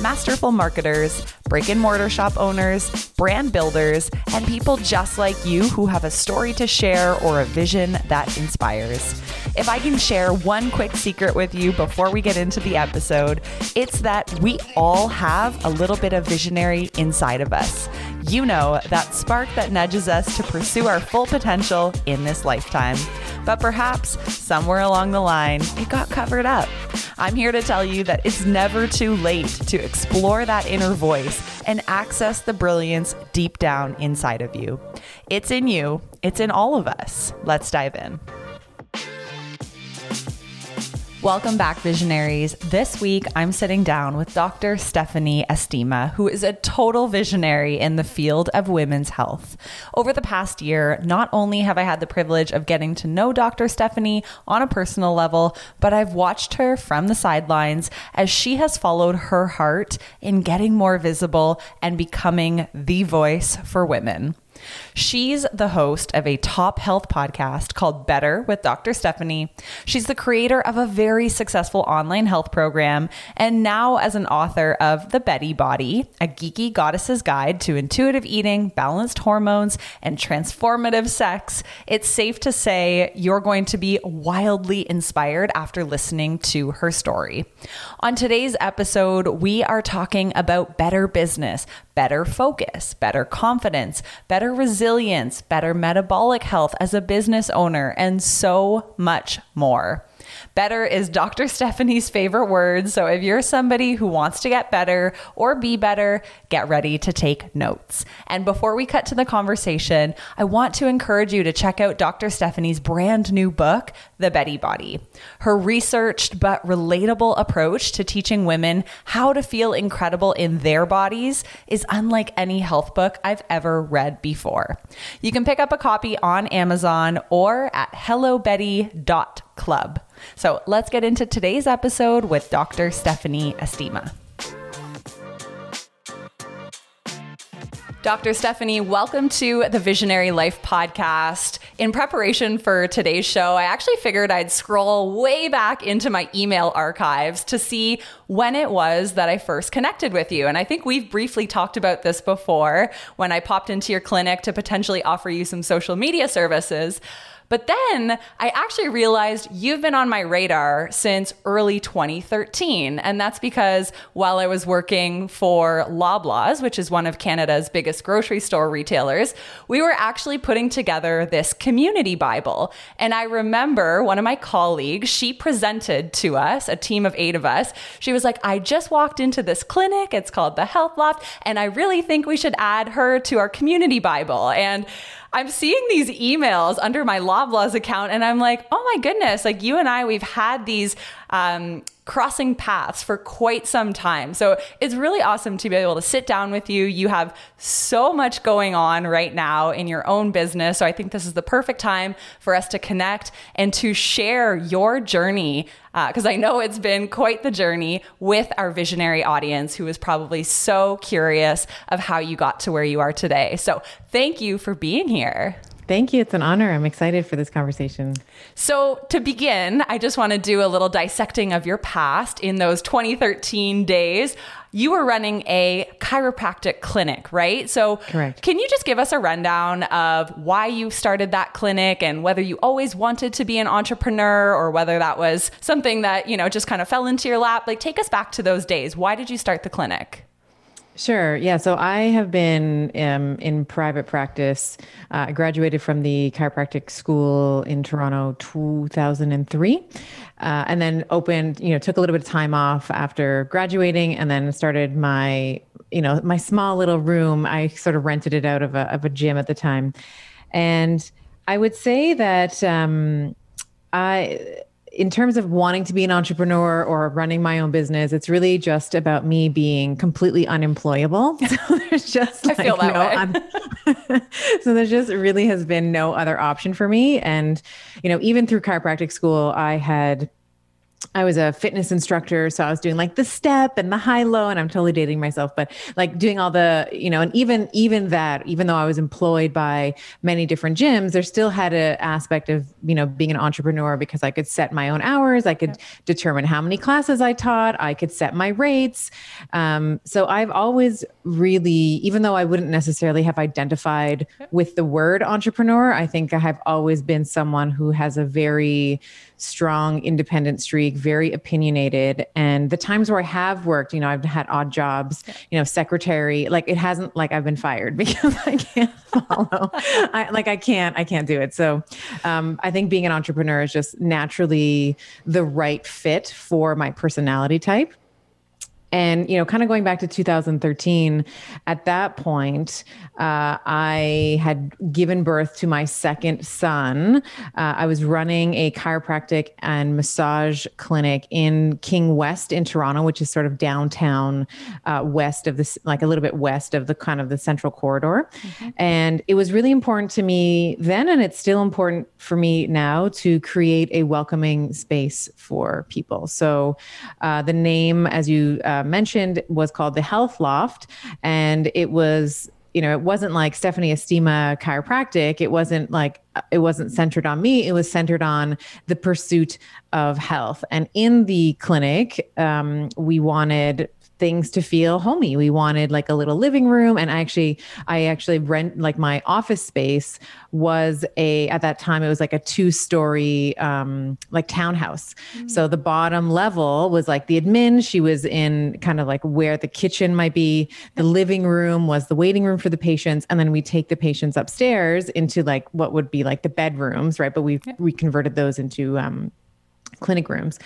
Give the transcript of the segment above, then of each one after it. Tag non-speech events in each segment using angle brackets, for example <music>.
masterful marketers, brick and mortar shop owners, brand builders, and people just like you who have a story to share or a vision that inspires. If I can share one quick secret with you before we get into the episode, it's that we all have a little bit of visionary inside of us. You know, that spark that nudges us to pursue our full potential in this lifetime. But perhaps somewhere along the line, it got covered up. I'm here to tell you that it's never too late to explore that inner voice and access the brilliance deep down inside of you. It's in you, it's in all of us. Let's dive in. Welcome back, visionaries. This week, I'm sitting down with Dr. Stephanie Estima, who is a total visionary in the field of women's health. Over the past year, not only have I had the privilege of getting to know Dr. Stephanie on a personal level, but I've watched her from the sidelines as she has followed her heart in getting more visible and becoming the voice for women. She's the host of a top health podcast called Better with Dr. Stephanie. She's the creator of a very successful online health program and now as an author of The Betty Body, a geeky goddess's guide to intuitive eating, balanced hormones, and transformative sex. It's safe to say you're going to be wildly inspired after listening to her story. On today's episode, we are talking about better business, better focus, better confidence, better resilience, better metabolic health as a business owner, and so much more. Better is Dr. Stephanie's favorite word. So if you're somebody who wants to get better or be better, get ready to take notes. And before we cut to the conversation, I want to encourage you to check out Dr. Stephanie's brand new book, The Betty Body. Her researched but relatable approach to teaching women how to feel incredible in their bodies is unlike any health book I've ever read before. You can pick up a copy on Amazon or at hellobetty.club. So let's get into today's episode with Dr. Stephanie Estima. Dr. Stephanie, welcome to the Visionary Life podcast. In preparation for today's show, I actually figured I'd scroll way back into my email archives to see when it was that I first connected with you. And I think we've briefly talked about this before when I popped into your clinic to potentially offer you some social media services. But then I actually realized you've been on my radar since early 2013. And that's because while I was working for Loblaws, which is one of Canada's biggest grocery store retailers, we were actually putting together this community Bible. And I remember one of my colleagues, she presented to us, a team of eight of us. She was like, I just walked into this clinic. It's called the Health Loft. And I really think we should add her to our community Bible. And I'm seeing these emails under my Loblaws account, and I'm like, oh my goodness, like you and I, we've had these um, crossing paths for quite some time. So it's really awesome to be able to sit down with you. You have so much going on right now in your own business. So I think this is the perfect time for us to connect and to share your journey. Because uh, I know it's been quite the journey with our visionary audience who is probably so curious of how you got to where you are today. So thank you for being here. Thank you. It's an honor. I'm excited for this conversation. So, to begin, I just want to do a little dissecting of your past in those 2013 days. You were running a chiropractic clinic, right? So, correct. Can you just give us a rundown of why you started that clinic and whether you always wanted to be an entrepreneur or whether that was something that, you know, just kind of fell into your lap? Like, take us back to those days. Why did you start the clinic? Sure. Yeah. So I have been um, in private practice. Uh, I graduated from the chiropractic school in Toronto 2003. Uh, and then opened, you know, took a little bit of time off after graduating and then started my, you know, my small little room. I sort of rented it out of a, of a gym at the time. And I would say that um, I, in terms of wanting to be an entrepreneur or running my own business, it's really just about me being completely unemployable. <laughs> So there's just like, I feel that way. <laughs> so there just really has been no other option for me. And, you know, even through chiropractic school, I had I was a fitness instructor, so I was doing like the step and the high low, and I'm totally dating myself, but like doing all the, you know, and even even that, even though I was employed by many different gyms, there still had an aspect of, you know, being an entrepreneur because I could set my own hours, I could determine how many classes I taught, I could set my rates. Um, so I've always really, even though I wouldn't necessarily have identified with the word entrepreneur, I think I have always been someone who has a very strong independent streak, very opinionated. And the times where I have worked, you know, I've had odd jobs, you know, secretary, like it hasn't like I've been fired <laughs> because I can't follow. I like I can't, I can't do it. So um, I think being an entrepreneur is just naturally the right fit for my personality type and you know kind of going back to 2013 at that point uh, i had given birth to my second son. Uh, i was running a chiropractic and massage clinic in king west in toronto which is sort of downtown uh, west of this like a little bit west of the kind of the central corridor. Mm-hmm. and it was really important to me then and it's still important for me now to create a welcoming space for people. So uh, the name as you uh, uh, mentioned was called the Health Loft, and it was you know, it wasn't like Stephanie Estima chiropractic. It wasn't like it wasn't centered on me. It was centered on the pursuit of health. And in the clinic, um, we wanted things to feel homey. We wanted like a little living room. And I actually, I actually rent like my office space was a, at that time, it was like a two story, um, like townhouse. Mm-hmm. So the bottom level was like the admin. She was in kind of like where the kitchen might be. The living room was the waiting room for the patients. And then we take the patients upstairs into like what would be like the bedrooms, right? But we we converted those into um, clinic rooms.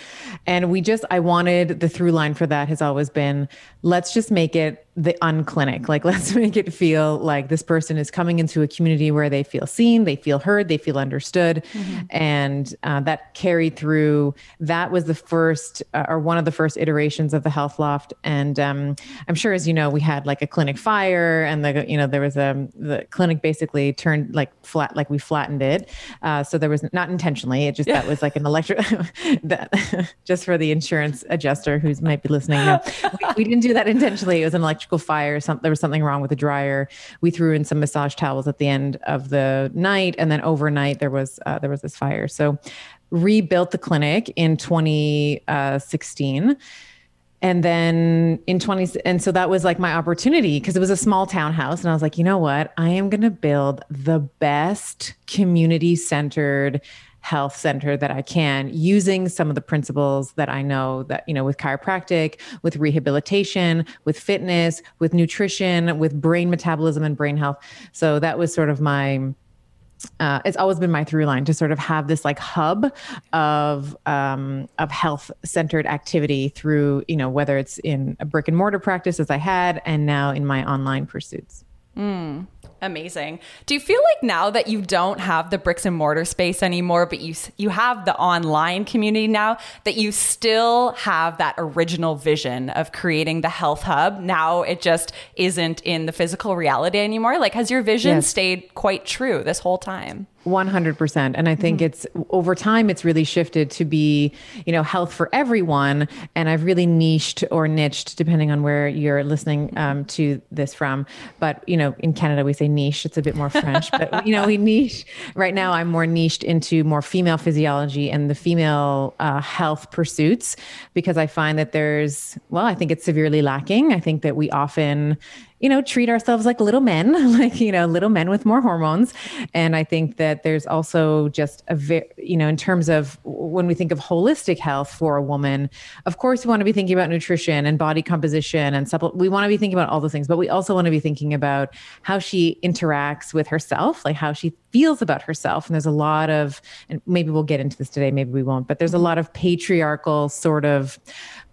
And we just, I wanted the through line for that has always been let's just make it the unclinic. Like, <laughs> let's make it feel like this person is coming into a community where they feel seen, they feel heard, they feel understood. Mm-hmm. And uh, that carried through. That was the first uh, or one of the first iterations of the Health Loft. And um, I'm sure, as you know, we had like a clinic fire, and the, you know, there was a, the clinic basically turned like flat, like we flattened it. Uh, so there was not intentionally, it just, that was like an <laughs> electric, <laughs> that just for the insurance adjuster who's might be listening. We, we didn't do that intentionally. It was an electric electrical fire. Some, there was something wrong with the dryer. We threw in some massage towels at the end of the night, and then overnight there was uh, there was this fire. So rebuilt the clinic in 2016 and then in 20 and so that was like my opportunity because it was a small townhouse and i was like you know what i am going to build the best community centered health center that I can using some of the principles that I know that, you know, with chiropractic, with rehabilitation, with fitness, with nutrition, with brain metabolism and brain health. So that was sort of my, uh, it's always been my through line to sort of have this like hub of um, of health centered activity through you know whether it's in a brick and mortar practice as I had and now in my online pursuits. Mm. Amazing. Do you feel like now that you don't have the bricks and mortar space anymore, but you you have the online community now, that you still have that original vision of creating the health hub? Now it just isn't in the physical reality anymore. Like, has your vision yes. stayed quite true this whole time? 100% and i think mm-hmm. it's over time it's really shifted to be you know health for everyone. And i've really niched or niched depending on where you're listening um, to this from. But you know in canada we say niche. It's a bit more french but you know we <laughs> niche. Right now i'm more niched into more female physiology and the female uh, health pursuits because i find that there's well i think it's severely lacking. I think that we often you know, treat ourselves like little men, <laughs> like, you know, little men with more hormones. And I think that there's also just a very, you know, in terms of when we think of holistic health for a woman, of course, we want to be thinking about nutrition and body composition and supplement. We want to be thinking about all the things, but we also want to be thinking about how she interacts with herself, like how she feels about herself. And there's a lot of, and maybe we'll get into this today, maybe we won't, but there's a mm-hmm. lot of patriarchal sort of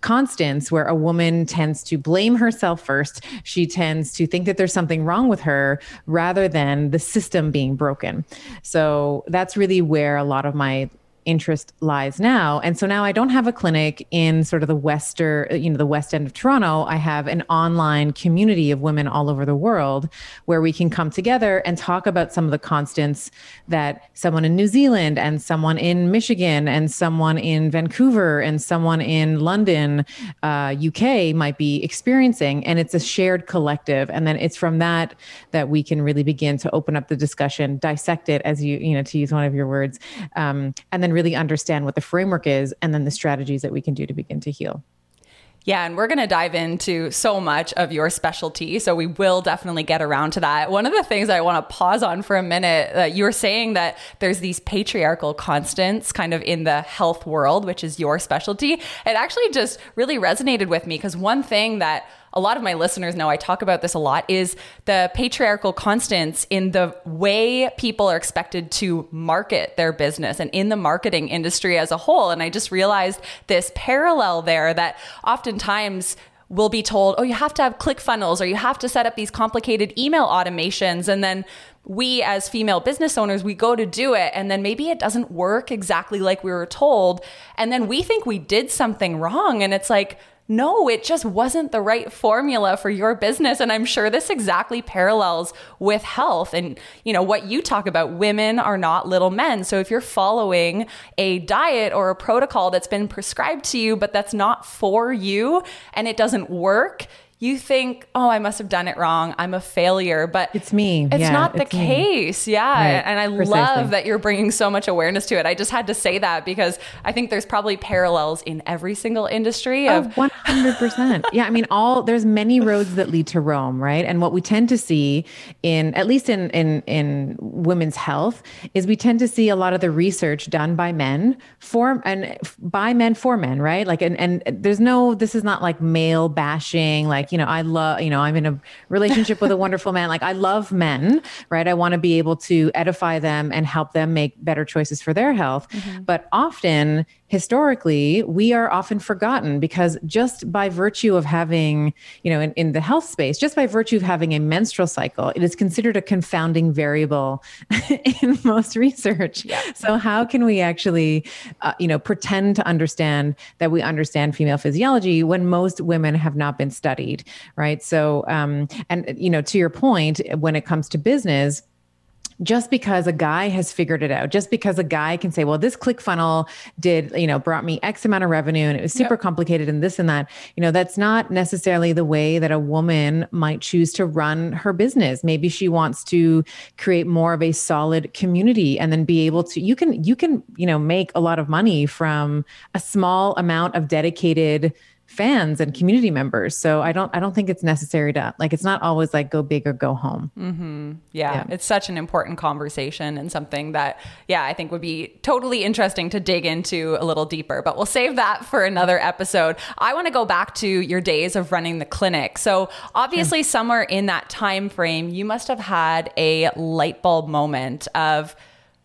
constants where a woman tends to blame herself first. She tends to think that there's something wrong with her rather than the system being broken. So that's really where a lot of my interest lies now. And so now I don't have a clinic in sort of the western, you know, the west end of Toronto. I have an online community of women all over the world where we can come together and talk about some of the constants that someone in New Zealand and someone in Michigan and someone in Vancouver and someone in London, uh, UK might be experiencing. And it's a shared collective. And then it's from that that we can really begin to open up the discussion, dissect it as you, you know, to use one of your words, um, and then really understand what the framework is and then the strategies that we can do to begin to heal. Yeah, and we're going to dive into so much of your specialty. So we will definitely get around to that. One of the things I want to pause on for a minute, uh, you were saying that there's these patriarchal constants kind of in the health world, which is your specialty. It actually just really resonated with me because one thing that a lot of my listeners know I talk about this a lot is the patriarchal constants in the way people are expected to market their business and in the marketing industry as a whole. And I just realized this parallel there that oftentimes we'll be told, oh, you have to have ClickFunnels or you have to set up these complicated email automations. And then we as female business owners, we go to do it and then maybe it doesn't work exactly like we were told. And then we think we did something wrong. And it's like, no, it just wasn't the right formula for your business. And I'm sure this exactly parallels with health and, you know, what you talk about. Women are not little men. So if you're following a diet or a protocol that's been prescribed to you, but that's not for you and it doesn't work, you think, oh, I must have done it wrong. I'm a failure. But it's me. It's yeah, not the it's case. Yeah. Right. And I Precisely. love that you're bringing so much awareness to it. I just had to say that because I think there's probably parallels in every single industry oh, of oh, 100%. <laughs> yeah. I mean, all there's many roads that lead to Rome, right? And what we tend to see in, at least in, in, in women's health is we tend to see a lot of the research done by men for, and by men for men, right? Like, and, and there's no, this is not like male bashing, like, you know, I love, you know, I'm in a relationship with a <laughs> wonderful man. Like I love men, right? I want to be able to edify them and help them make better choices for their health. Mm-hmm. But often historically we are often forgotten because just by virtue of having you know in, in the health space just by virtue of having a menstrual cycle it is considered a confounding variable <laughs> in most research yeah. so how can we actually uh, you know pretend to understand that we understand female physiology when most women have not been studied right so um and you know to your point when it comes to business just because a guy has figured it out, just because a guy can say, well, this ClickFunnel did, you know, brought me X amount of revenue and it was super yep. complicated and this and that, you know, that's not necessarily the way that a woman might choose to run her business. Maybe she wants to create more of a solid community and then be able to, you can, you can, you know, make a lot of money from a small amount of dedicated fans and community members. So I don't I don't think it's necessary to like it's not always like go big or go home. Mm-hmm. Yeah, yeah, it's such an important conversation and something that yeah I think would be totally interesting to dig into a little deeper. But we'll save that for another episode. I want to go back to your days of running the clinic. So obviously sure. somewhere in that time frame you must have had a light bulb moment of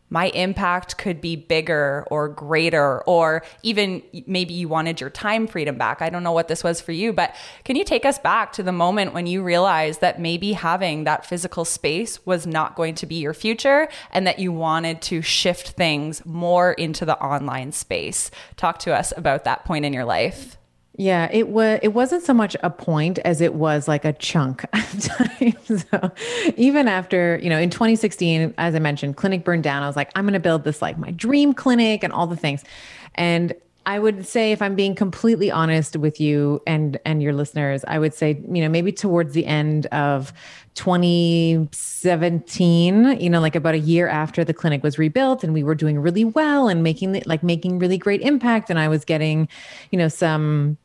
my impact could be bigger or greater, or even maybe you wanted your time freedom back. I don't know what this was for you, but can you take us back to the moment when you realized that maybe having that physical space was not going to be your future and that you wanted to shift things more into the online space? Talk to us about that point in your life. Yeah, it was it wasn't so much a point as it was like a chunk <laughs> of time. <laughs> So even after, you know, in 2016, as I mentioned, clinic burned down. I was like, I'm gonna build this like my dream clinic and all the things. And I would say if I'm being completely honest with you and and your listeners, I would say, you know, maybe towards the end of 2017, you know, like about a year after the clinic was rebuilt and we were doing really well and making like making really great impact and I was getting, you know, some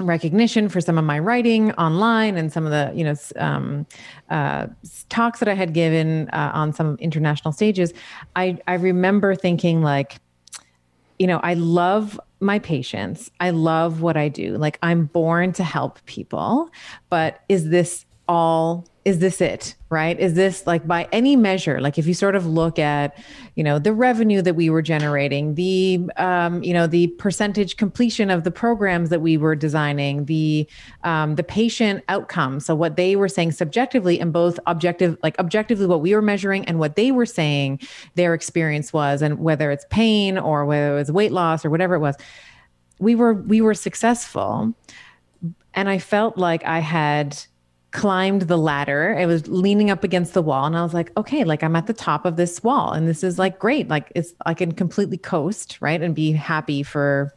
recognition for some of my writing online and some of the you know um, uh, talks that I had given uh, on some international stages, I I remember thinking like, you know, I love my patients. I love what I do. Like I'm born to help people, but is this all is this it right? Is this like by any measure like if you sort of look at you know the revenue that we were generating the um, you know the percentage completion of the programs that we were designing the um, the patient outcome so what they were saying subjectively and both objective like objectively what we were measuring and what they were saying their experience was and whether it's pain or whether it was weight loss or whatever it was we were we were successful. And i felt like i had climbed the ladder. It was leaning up against the wall. And I was like, okay, like I'm at the top of this wall. And this is like great. Like it's I can completely coast, right? And be happy for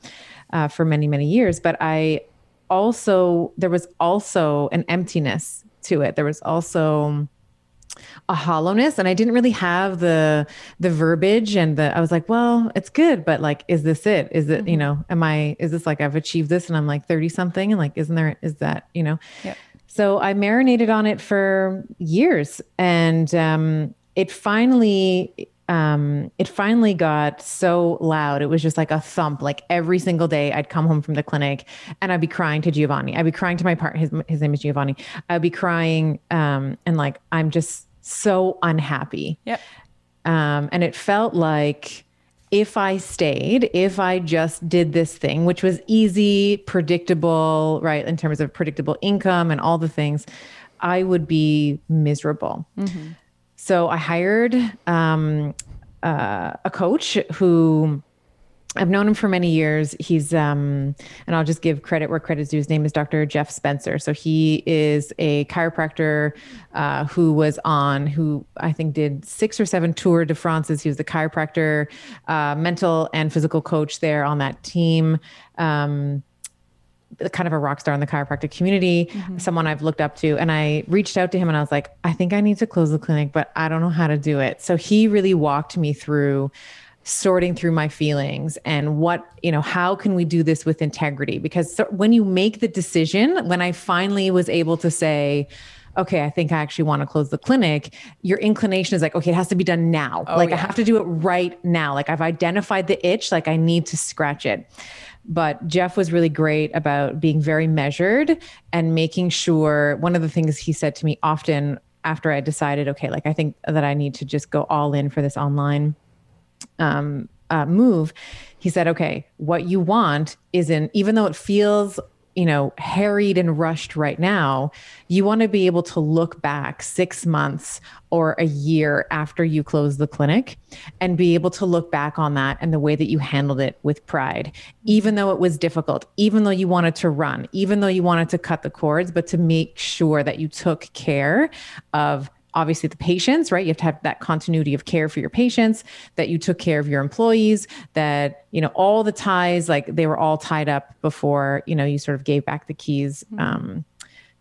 uh, for many, many years. But I also there was also an emptiness to it. There was also a hollowness and i didn't really have the the verbiage and the i was like well it's good but like is this it is it mm-hmm. you know am i is this like i've achieved this and i'm like 30 something and like isn't there is that you know yep. So I marinated on it for years, and um, it finally um, it finally got so loud. It was just like a thump. Like every single day, I'd come home from the clinic and I'd be crying to Giovanni. I'd be crying to my partner. His, his name is Giovanni. I'd be crying um, and like I'm just so unhappy. Yep. Um, and it felt like if I stayed, if I just did this thing, which was easy, predictable, right, in terms of predictable income and all the things, I would be miserable. Mm-hmm. So I hired um, uh, a coach who I've known him for many years. He's, um, and I'll just give credit where credit's due. His name is Dr. Jeff Spencer. So he is a chiropractor uh, who was on, who I think did six or seven Tour de France's. He was the chiropractor, uh, mental and physical coach there on that team. Um, kind of a rock star in the chiropractic community, mm-hmm. someone I've looked up to. And I reached out to him and I was like, I think I need to close the clinic, but I don't know how to do it. So he really walked me through sorting through my feelings and what you know how can we do this with integrity? Because so when you make the decision when i finally was able to say okay i think i actually want to close the clinic your inclination is like okay it has to be done now. Oh, like yeah. i have to do it right now. Like i've identified the itch like i need to scratch it. But jeff was really great about being very measured and making sure one of the things he said to me often after i decided okay like i think that i need to just go all in for this online um, uh, move, he said, okay, what you want is in, even though it feels you know, harried and rushed right now, you want to be able to look back six months or a year after you close the clinic and be able to look back on that and the way that you handled it with pride, even though it was difficult, even though you wanted to run, even though you wanted to cut the cords, but to make sure that you took care of obviously the patients, right? You have to have that continuity of care for your patients, that you took care of your employees, that, you know, all the ties, like they were all tied up before, you know, you sort of gave back the keys mm-hmm. um,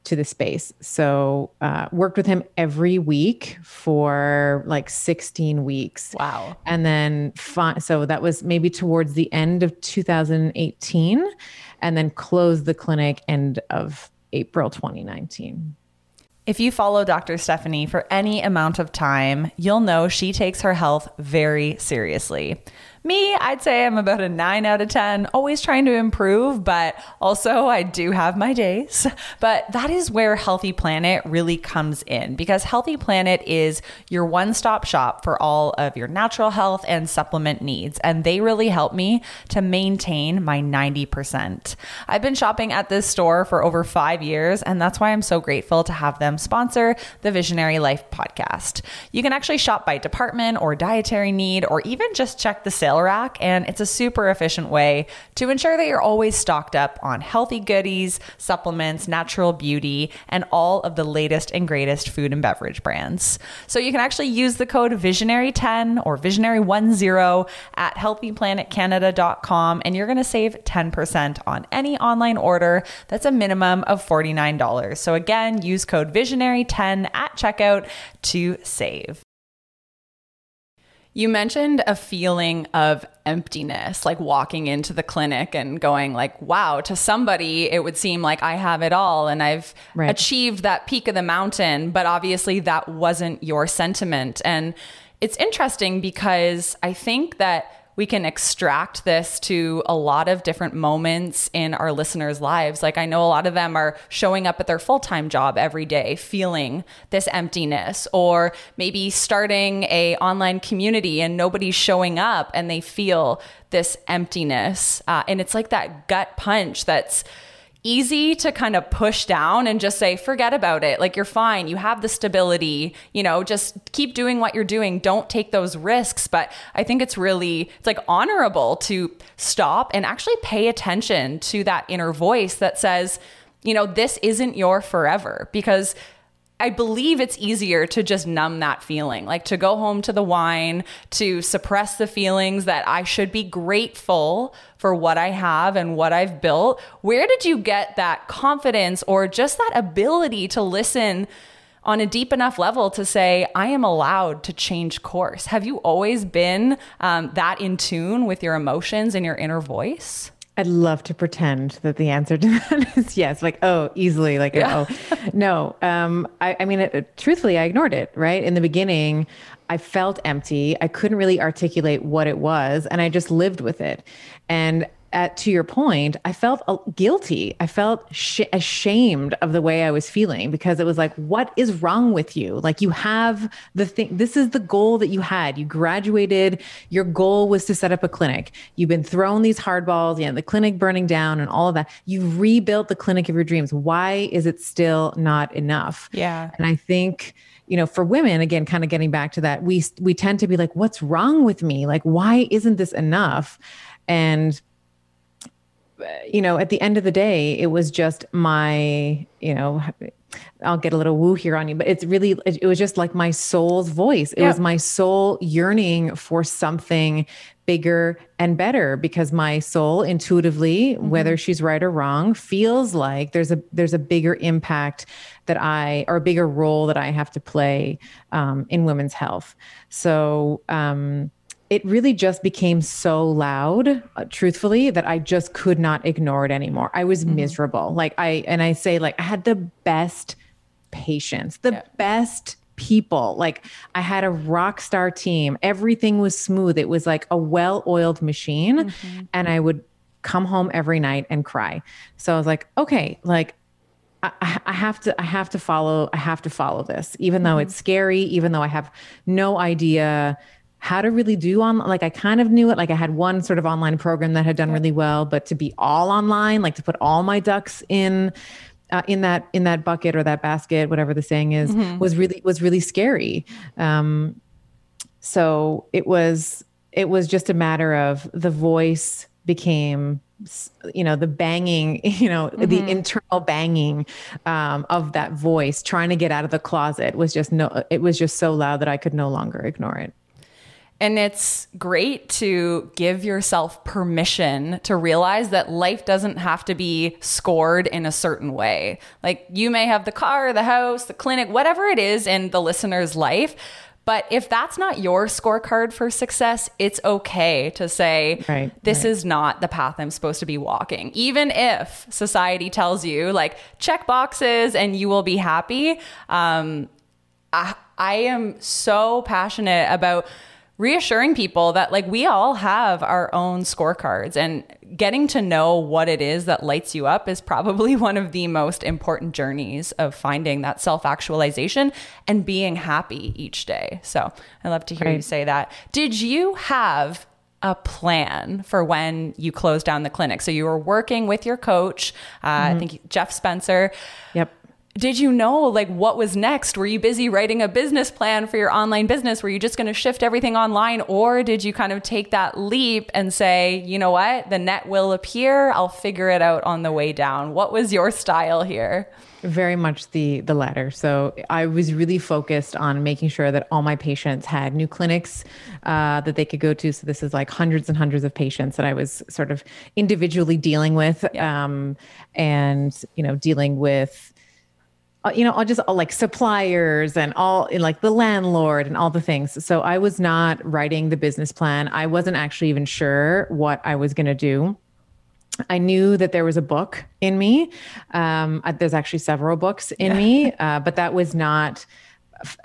to the space. So uh, worked with him every week for like 16 weeks. Wow. And then, fi- so that was maybe towards the end of 2018 and then closed the clinic end of April 2019. If you follow Dr. Stephanie for any amount of time, you'll know she takes her health very seriously. Me, I'd say I'm about a nine out of 10, always trying to improve, but also I do have my days. <laughs> But that is where Healthy Planet really comes in because Healthy Planet is your one stop shop for all of your natural health and supplement needs. And they really help me to maintain my 90%. I've been shopping at this store for over five years, and that's why I'm so grateful to have them sponsor the Visionary Life podcast. You can actually shop by department or dietary need, or even just check the rack, and it's a super efficient way to ensure that you're always stocked up on healthy goodies, supplements, natural beauty, and all of the latest and greatest food and beverage brands. So you can actually use the code Visionary10 or Visionary10 at healthyplanetcanada.com, and you're going to save 10% on any online order that's a minimum of $49. So again, use code Visionary10 at checkout to save. You mentioned a feeling of emptiness, like walking into the clinic and going like, wow, to somebody it would seem like I have it all and I've right. achieved that peak of the mountain, but obviously that wasn't your sentiment. And it's interesting because I think that we can extract this to a lot of different moments in our listeners' lives. Like I know a lot of them are showing up at their full-time job every day feeling this emptiness or maybe starting a online community and nobody's showing up and they feel this emptiness. Uh, and it's like that gut punch that's easy to kind of push down and just say, forget about it. Like, you're fine. You have the stability, you know, just keep doing what you're doing. Don't take those risks. But I think it's really, it's like honorable to stop and actually pay attention to that inner voice that says, you know, this isn't your forever because I believe it's easier to just numb that feeling, like to go home to the wine, to suppress the feelings that I should be grateful for what I have and what I've built. Where did you get that confidence or just that ability to listen on a deep enough level to say, I am allowed to change course? Have you always been um, that in tune with your emotions and your inner voice? I'd love to pretend that the answer to <laughs> that is yes, like oh, easily, like yeah. oh, no. Um, I, I mean, it, truthfully, I ignored it. Right in the beginning, I felt empty. I couldn't really articulate what it was, and I just lived with it. And at to your point, I felt uh, guilty. I felt sh- ashamed of the way I was feeling because it was like, what is wrong with you? Like you have the thing. This is the goal that you had. You graduated. Your goal was to set up a clinic. You've been thrown these hardballs. You know, the clinic burning down and all of that. You rebuilt the clinic of your dreams. Why is it still not enough? Yeah. And I think you know for women again kind of getting back to that we we tend to be like what's wrong with me like why isn't this enough and you know, at the end of the day, it was just my, you know, I'll get a little woo here on you, but it's really, it was just like my soul's voice. It yeah. was my soul yearning for something bigger and better because my soul intuitively, mm-hmm. whether she's right or wrong, feels like there's a, there's a bigger impact that I, or a bigger role that I have to play um, in women's health. So, um, it really just became so loud uh, truthfully that i just could not ignore it anymore i was mm-hmm. miserable like i and i say like i had the best patients the yeah. best people like i had a rock star team everything was smooth it was like a well-oiled machine mm-hmm. and i would come home every night and cry so i was like okay like I, I have to I have to follow I have to follow this even mm-hmm. though it's scary even though I have no idea how to really do on like I kind of knew it like I had one sort of online program that had done really well but to be all online like to put all my ducks in uh, in that in that bucket or that basket whatever the saying is mm-hmm. was really was really scary um so it was it was just a matter of the voice became you know the banging <laughs> you know mm-hmm. the internal banging um, of that voice trying to get out of the closet was just no it was just so loud that i could no longer ignore it and it's great to give yourself permission to realize that life doesn't have to be scored in a certain way. Like you may have the car, the house, the clinic, whatever it is in the listener's life. But if that's not your scorecard for success, it's okay to say, right, this right. is not the path I'm supposed to be walking. Even if society tells you, like, check boxes and you will be happy. Um, I, I am so passionate about reassuring people that like we all have our own scorecards and getting to know what it is that lights you up is probably <laughs> one of the most important journeys of finding that self-actualization and being happy each day. So, I love to hear right. you say that. Did you have a plan for when you closed down the clinic. So you were working with your coach, uh, mm-hmm. I think Jeff Spencer. Yep did you know like what was next? Were you busy writing a business plan for your online business? Were you just going to shift everything online or did you kind of take that leap and say, "You know what? The net will appear. I'll figure it out on the way down." What was your style here? Very much the the latter. So I was really focused on making sure that all my patients had new clinics uh, that they could go to. So this is like hundreds and hundreds of patients that I was sort of individually dealing with, yeah. um, and you know dealing with you know, I'll just all like suppliers and all in like the landlord and all the things. So I was not writing the business plan. I wasn't actually even sure what I was going to do. I knew that there was a book in me. Um, uh, there's actually several books in yeah. me, <laughs> uh, but that was not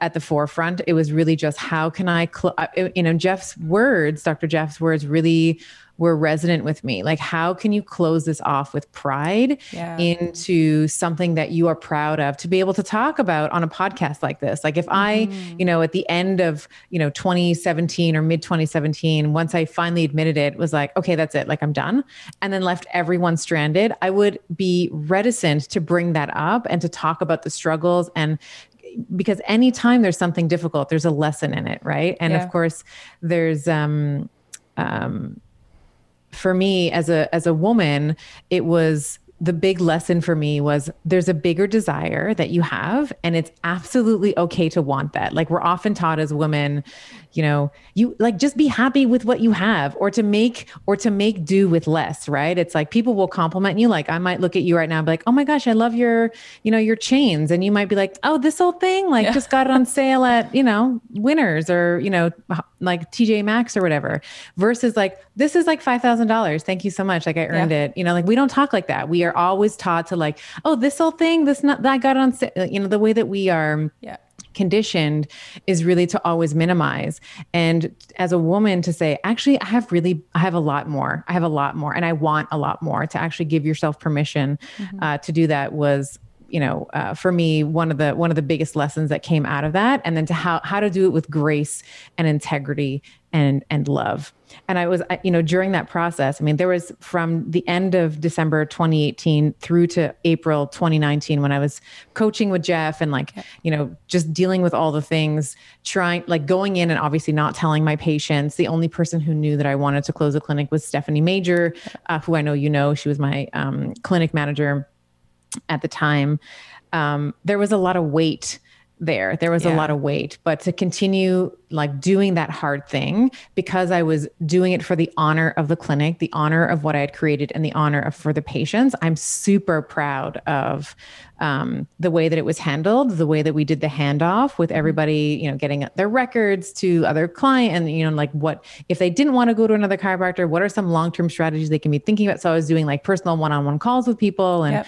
at the forefront. It was really just how can I, cl- uh, you know, Jeff's words, Dr. Jeff's words really were resonant with me. Like, how can you close this off with pride yeah. into something that you are proud of to be able to talk about on a podcast like this? Like, if mm-hmm. I, you know, at the end of, you know, 2017 or mid 2017, once I finally admitted it, was like, okay, that's it. Like, I'm done. And then left everyone stranded, I would be reticent to bring that up and to talk about the struggles and because anytime there's something difficult there's a lesson in it right and yeah. of course there's um um for me as a as a woman it was the big lesson for me was there's a bigger desire that you have and it's absolutely okay to want that. Like we're often taught as women you know you like just be happy with what you have or to make or to make do with less right? It's like people will compliment you. Like i might look at you right now and be like oh my gosh i love your you know your chains. And you might be like oh this old thing like yeah. just got it on sale at you know winners or you know like tj maxx or whatever. Versus like this is like $5000 thank you so much. Like i earned yeah. it. You know like we don't talk like that. We are always taught to like oh this old thing this not that got on sale you know the way that we are yeah conditioned is really to always minimize. And as a woman to say actually i have really i have a lot more. I have a lot more and i want a lot more. To actually give yourself permission mm-hmm. uh, to do that was you know uh, for me one of the one of the biggest lessons that came out of that. And then to how how to do it with grace and integrity and and love and i was you know during that process i mean there was from the end of december 2018 through to april 2019 when i was coaching with jeff and like you know just dealing with all the things trying like going in and obviously not telling my patients. The only person who knew that i wanted to close a clinic was stephanie major uh, who i know you know. She was my um, clinic manager at the time, um, there was a lot of weight there. There was yeah. a lot of weight, but to continue like doing that hard thing because I was doing it for the honor of the clinic, the honor of what I had created, and the honor of for the patients. I'm super proud of um, the way that it was handled, the way that we did the handoff with everybody, you know, getting their records to other client, and you know, like what if they didn't want to go to another chiropractor, what are some long term strategies they can be thinking about? So I was doing like personal one on one calls with people and. Yep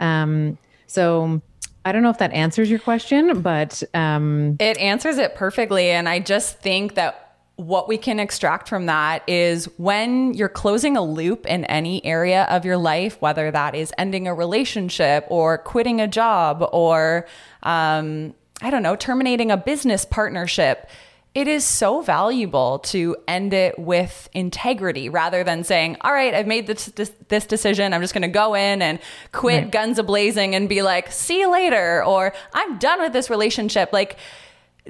um, so I don't know if that answers your question, but um, it answers it perfectly. And I just think that what we can extract from that is when you're closing a loop in any area of your life, whether that is ending a relationship or quitting a job or, um, I don't know, terminating a business partnership it is so valuable to end it with integrity rather than saying, all right, I've made this, this, this decision. I'm just going to go in and quit right. guns a blazing and be like, see you later, or I'm done with this relationship. Like,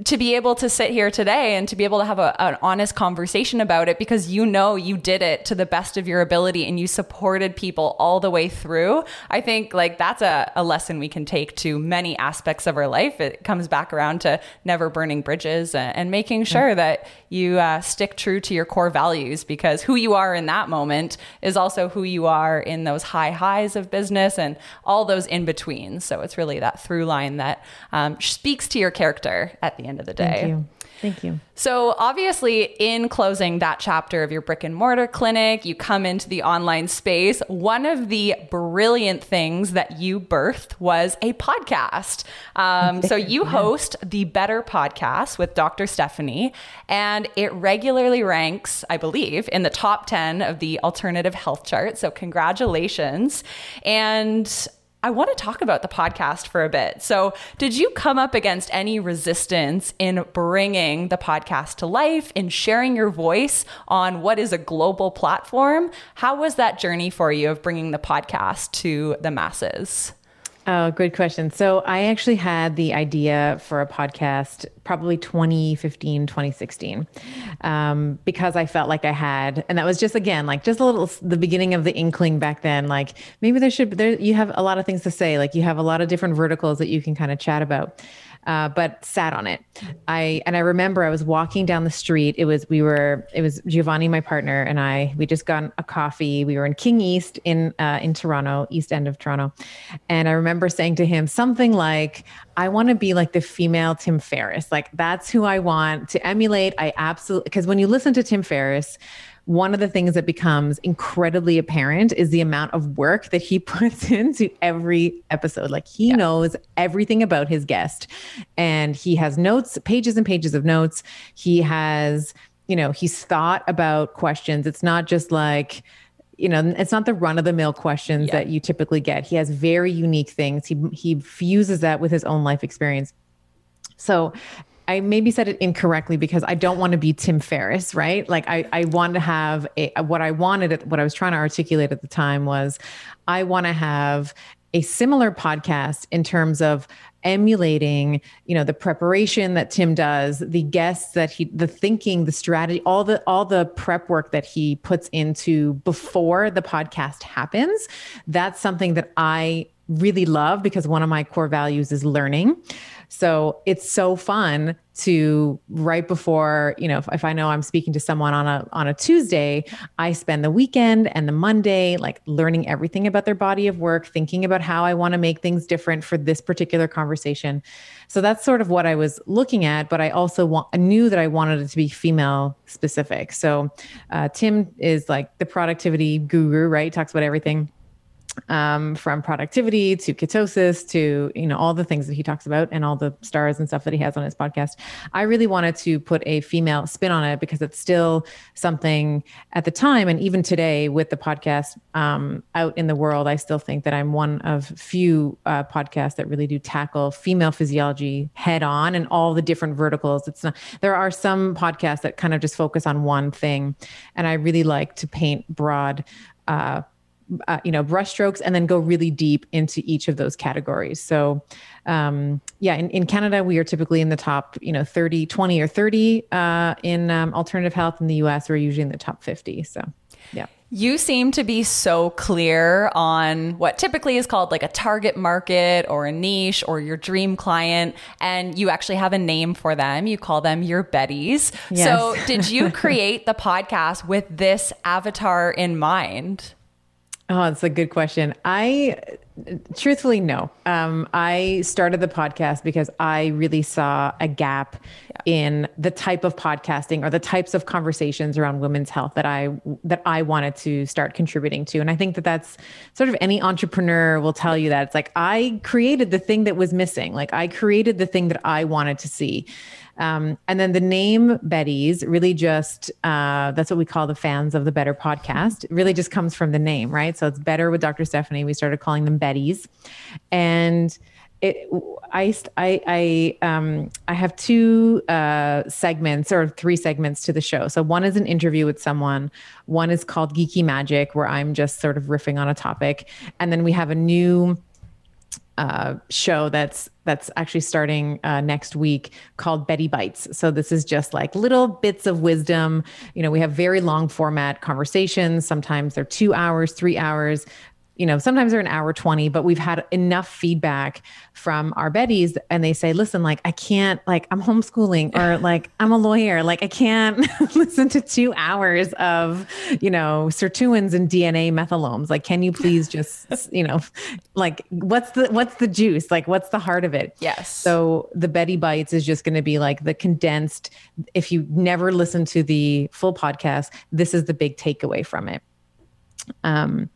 to be able to sit here today and to be able to have a, an honest conversation about it because you know you did it to the best of your ability and you supported people all the way through. I think like that's a, a lesson we can take to many aspects of our life. It comes back around to never burning bridges and, and making sure that you uh, stick true to your core values because who you are in that moment is also who you are in those high highs of business and all those in between. So it's really that through line that um, speaks to your character at the end of the day. Thank you. Thank you. So, obviously, in closing that chapter of your brick and mortar clinic, you come into the online space. One of the brilliant things that you birthed was a podcast. Um, so, <laughs> you host the Better Podcast with Dr. Stephanie, and it regularly ranks, I believe, in the top 10 of the alternative health chart. So, congratulations. And I want to talk about the podcast for a bit. So, did you come up against any resistance in bringing the podcast to life, in sharing your voice on what is a global platform? How was that journey for you of bringing the podcast to the masses? Oh, good question. So I actually had the idea for a podcast probably 2015, 2016, um, because I felt like I had, and that was just again like just a little the beginning of the inkling back then. Like maybe there should there you have a lot of things to say. Like you have a lot of different verticals that you can kind of chat about uh, but sat on it. I and I remember I was walking down the street. It was we were it was Giovanni, my partner, and I. We just got a coffee. We were in King East in uh, in Toronto, East End of Toronto, and I remember saying to him something like, "I want to be like the female Tim Ferriss. Like that's who I want to emulate. I absolutely because when you listen to Tim Ferriss." One of the things that becomes incredibly apparent is the amount of work that he <laughs> puts into every episode. Like he yeah. knows everything about his guest and he has notes, pages and pages of notes. He has, you know, he's thought about questions. It's not just like, you know, it's not the run of the mill questions yeah. that you typically get. He has very unique things. He he fuses that with his own life experience. So I maybe said it incorrectly because I don't want to be Tim Ferriss, right? Like I, I want to have a, what I wanted, what I was trying to articulate at the time was I want to have a similar podcast in terms of emulating you know the preparation that tim does the guests that he the thinking the strategy all the all the prep work that he puts into before the podcast happens that's something that i really love because one of my core values is learning so it's so fun to right before, you know, if, if, I know I'm speaking to someone on a on a Tuesday, I spend the weekend and the Monday like learning everything about their body of work, thinking about how I want to make things different for this particular conversation. So that's sort of what I was looking at, but I also want, I knew that I wanted it to be female specific. So uh, Tim is like the productivity guru, right? Talks about everything um, from productivity to ketosis to you know all the things that he talks about and all the stars and stuff that he has on his podcast. I really wanted to put a female spin on it because it's still something at the time and even today with the podcast um, out in the world i still think that i'm one of few uh, podcasts that really do tackle female physiology head on and all the different verticals. It's not there are some podcasts that kind of just focus on one thing and i really like to paint broad uh, uh, you know brushstrokes and then go really deep into each of those categories so um, yeah in, in canada we are typically in the top you know 30 20 or 30 uh, in um, alternative health in the us we're usually in the top 50 so yeah you seem to be so clear on what typically is called like a target market or a niche or your dream client, and you actually have a name for them. You call them your Betties. Yes. So, did you <laughs> create the podcast with this avatar in mind? Oh, that's a good question. I truthfully no. Um, I started the podcast because I really saw a gap yeah. in the type of podcasting or the types of conversations around women's health that I that I wanted to start contributing to. And I think that that's sort of any entrepreneur will tell you that it's like I created the thing that was missing. Like I created the thing that I wanted to see. Um, and then the name Betties really just, uh, that's what we call the fans of the Better podcast. Really just comes from the name, right? So it's Better with Dr. Stephanie. We started calling them Betties. And it, I, I, I, um, I have two uh, segments or three segments to the show. So one is an interview with someone. One is called Geeky Magic, where I'm just sort of riffing on a topic. And then we have a new uh, show that's that's actually starting uh, next week called Betty Bites. So this is just like little bits of wisdom. You know, we have very long format conversations. Sometimes they're two hours, three hours, you know, sometimes they're an hour 20, but we've had enough feedback from our Betties and they say, listen, like, I can't, like, I'm homeschooling or <laughs> like, I'm a lawyer. Like, I can't <laughs> listen to two hours of, you know, sirtuins and DNA methylomes. Like, can you please just, <laughs> you know, like, what's the, what's the juice? Like, what's the heart of it? Yes. So the Betty Bites is just going to be like the condensed, if you never listen to the full podcast, this is the big takeaway from it. Um,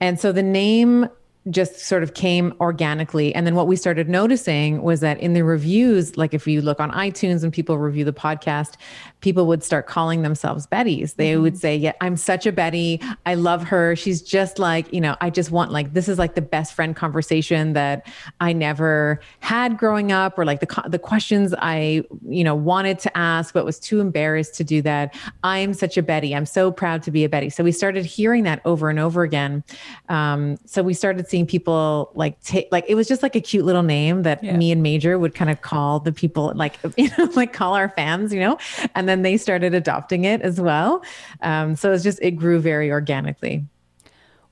and so the name just sort of came organically. And then what we started noticing was that in the reviews, like if you look on iTunes and people review the podcast, people would start calling themselves Betties. They mm-hmm. would say, Yeah, I'm such a Betty. I love her. She's just like, you know, I just want like, this is like the best friend conversation that I never had growing up, or like the, the questions I, you know, wanted to ask, but was too embarrassed to do that. I am such a Betty. I'm so proud to be a Betty. So we started hearing that over and over again. Um, so we started seeing people like take like it was just like a cute little name that yeah. me and Major would kind of call the people like <laughs> you know like call our fans, you know, and then they started adopting it as well. Um, so it's just it grew very organically.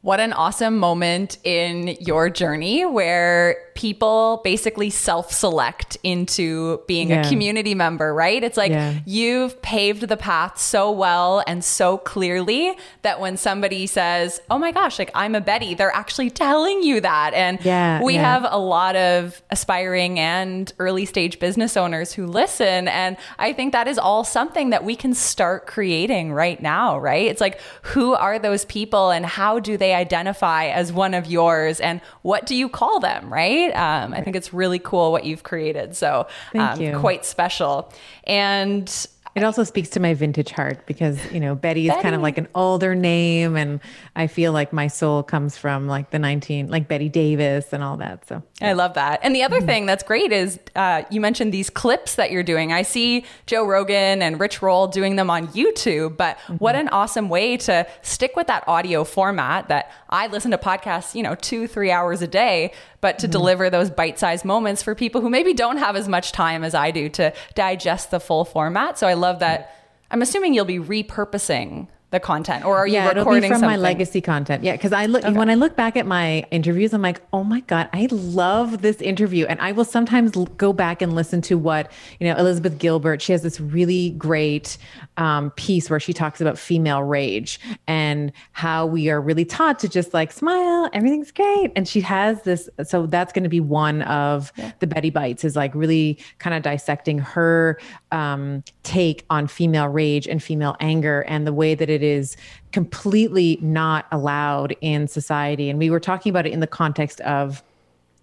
What an awesome moment in your journey where people basically self select into being Yeah. a community member, right? It's like Yeah. you've paved the path so well and so clearly that when somebody says, Oh my gosh, like I'm a Betty, they're actually telling you that. And Yeah, we have a lot of aspiring and early stage business owners who listen. And I think that is all something that we can start creating right now, right? It's like, who are those people and how do they identify as one of yours? And what do you call them, right? Um, I think it's really cool what you've created. So, um, you. quite special. And It also speaks to my vintage heart because, you know, Betty is kind of like an older name. And I feel like my soul comes from like the 19, like Bette Davis and all that. So, I love that. And the other thing that's great is uh, you mentioned these clips that you're doing. I see Joe Rogan and Rich Roll doing them on YouTube, but what an awesome way to stick with that audio format that I listen to podcasts, you know, two, three hours a day, but to mm-hmm. deliver those bite sized moments for people who maybe don't have as much time as I do to digest the full format. So I love that. I'm assuming you'll be repurposing the content or are you yeah, it'll recording be from my legacy content. Yeah, because I look when I look back at my interviews, I'm like, oh my god, I love this interview, and I will sometimes go back and listen to what you know Elizabeth Gilbert. She has this really great um, piece where she talks about female rage and how we are really taught to just like smile, everything's great, and she has this. So that's going to be one of the Betty bites is like really kind of dissecting her um, take on female rage and female anger and the way that it is completely not allowed in society. And we were talking about it in the context of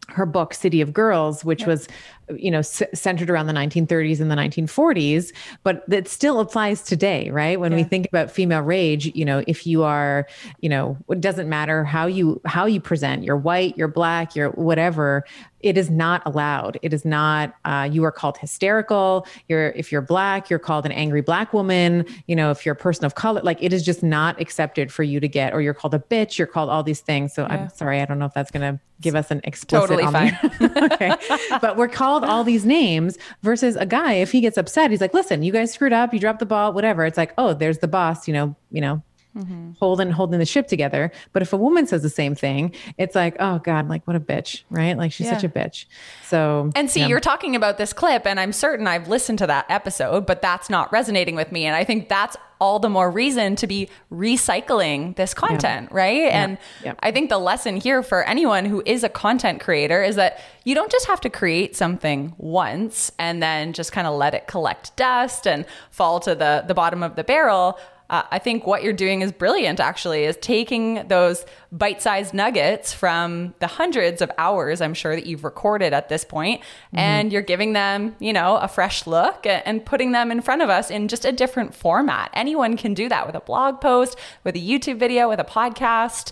her book city of girls which was you know c- centered around the 1930s and the 1940s but that still applies today right when we think about female rage you know if you are you know it doesn't matter how you how you present you're white you're black you're whatever it is not allowed it is not uh, you are called hysterical you're if you're black you're called an angry black woman you know if you're a person of color like it is just not accepted for you to get or you're called a bitch you're called all these things so Yeah. i'm sorry i don't know if that's going to give us an explicit Totally on there. <laughs> okay. But we're called <laughs> all these names versus a guy, if he gets upset, he's like, listen, you guys screwed up, you dropped the ball, whatever. It's like, oh, there's the boss, you know, you know, Mm-hmm. holding holding the ship together. But if a woman says the same thing, it's like, oh God, like what a bitch, right? Like she's such a bitch. So And see, yeah. you're talking about this clip, and I'm certain I've listened to that episode, but that's not resonating with me. And I think that's all the more reason to be recycling this content, right? And Yeah. I think the lesson here for anyone who is a content creator is that you don't just have to create something once and then just kind of let it collect dust and fall to the, the bottom of the barrel. Uh, I think what you're doing is brilliant, actually, is taking those bite sized nuggets from the hundreds of hours I'm sure that you've recorded at this point, and you're giving them, you know, a fresh look and putting them in front of us in just a different format. Anyone can do that with a blog post, with a YouTube video, with a podcast.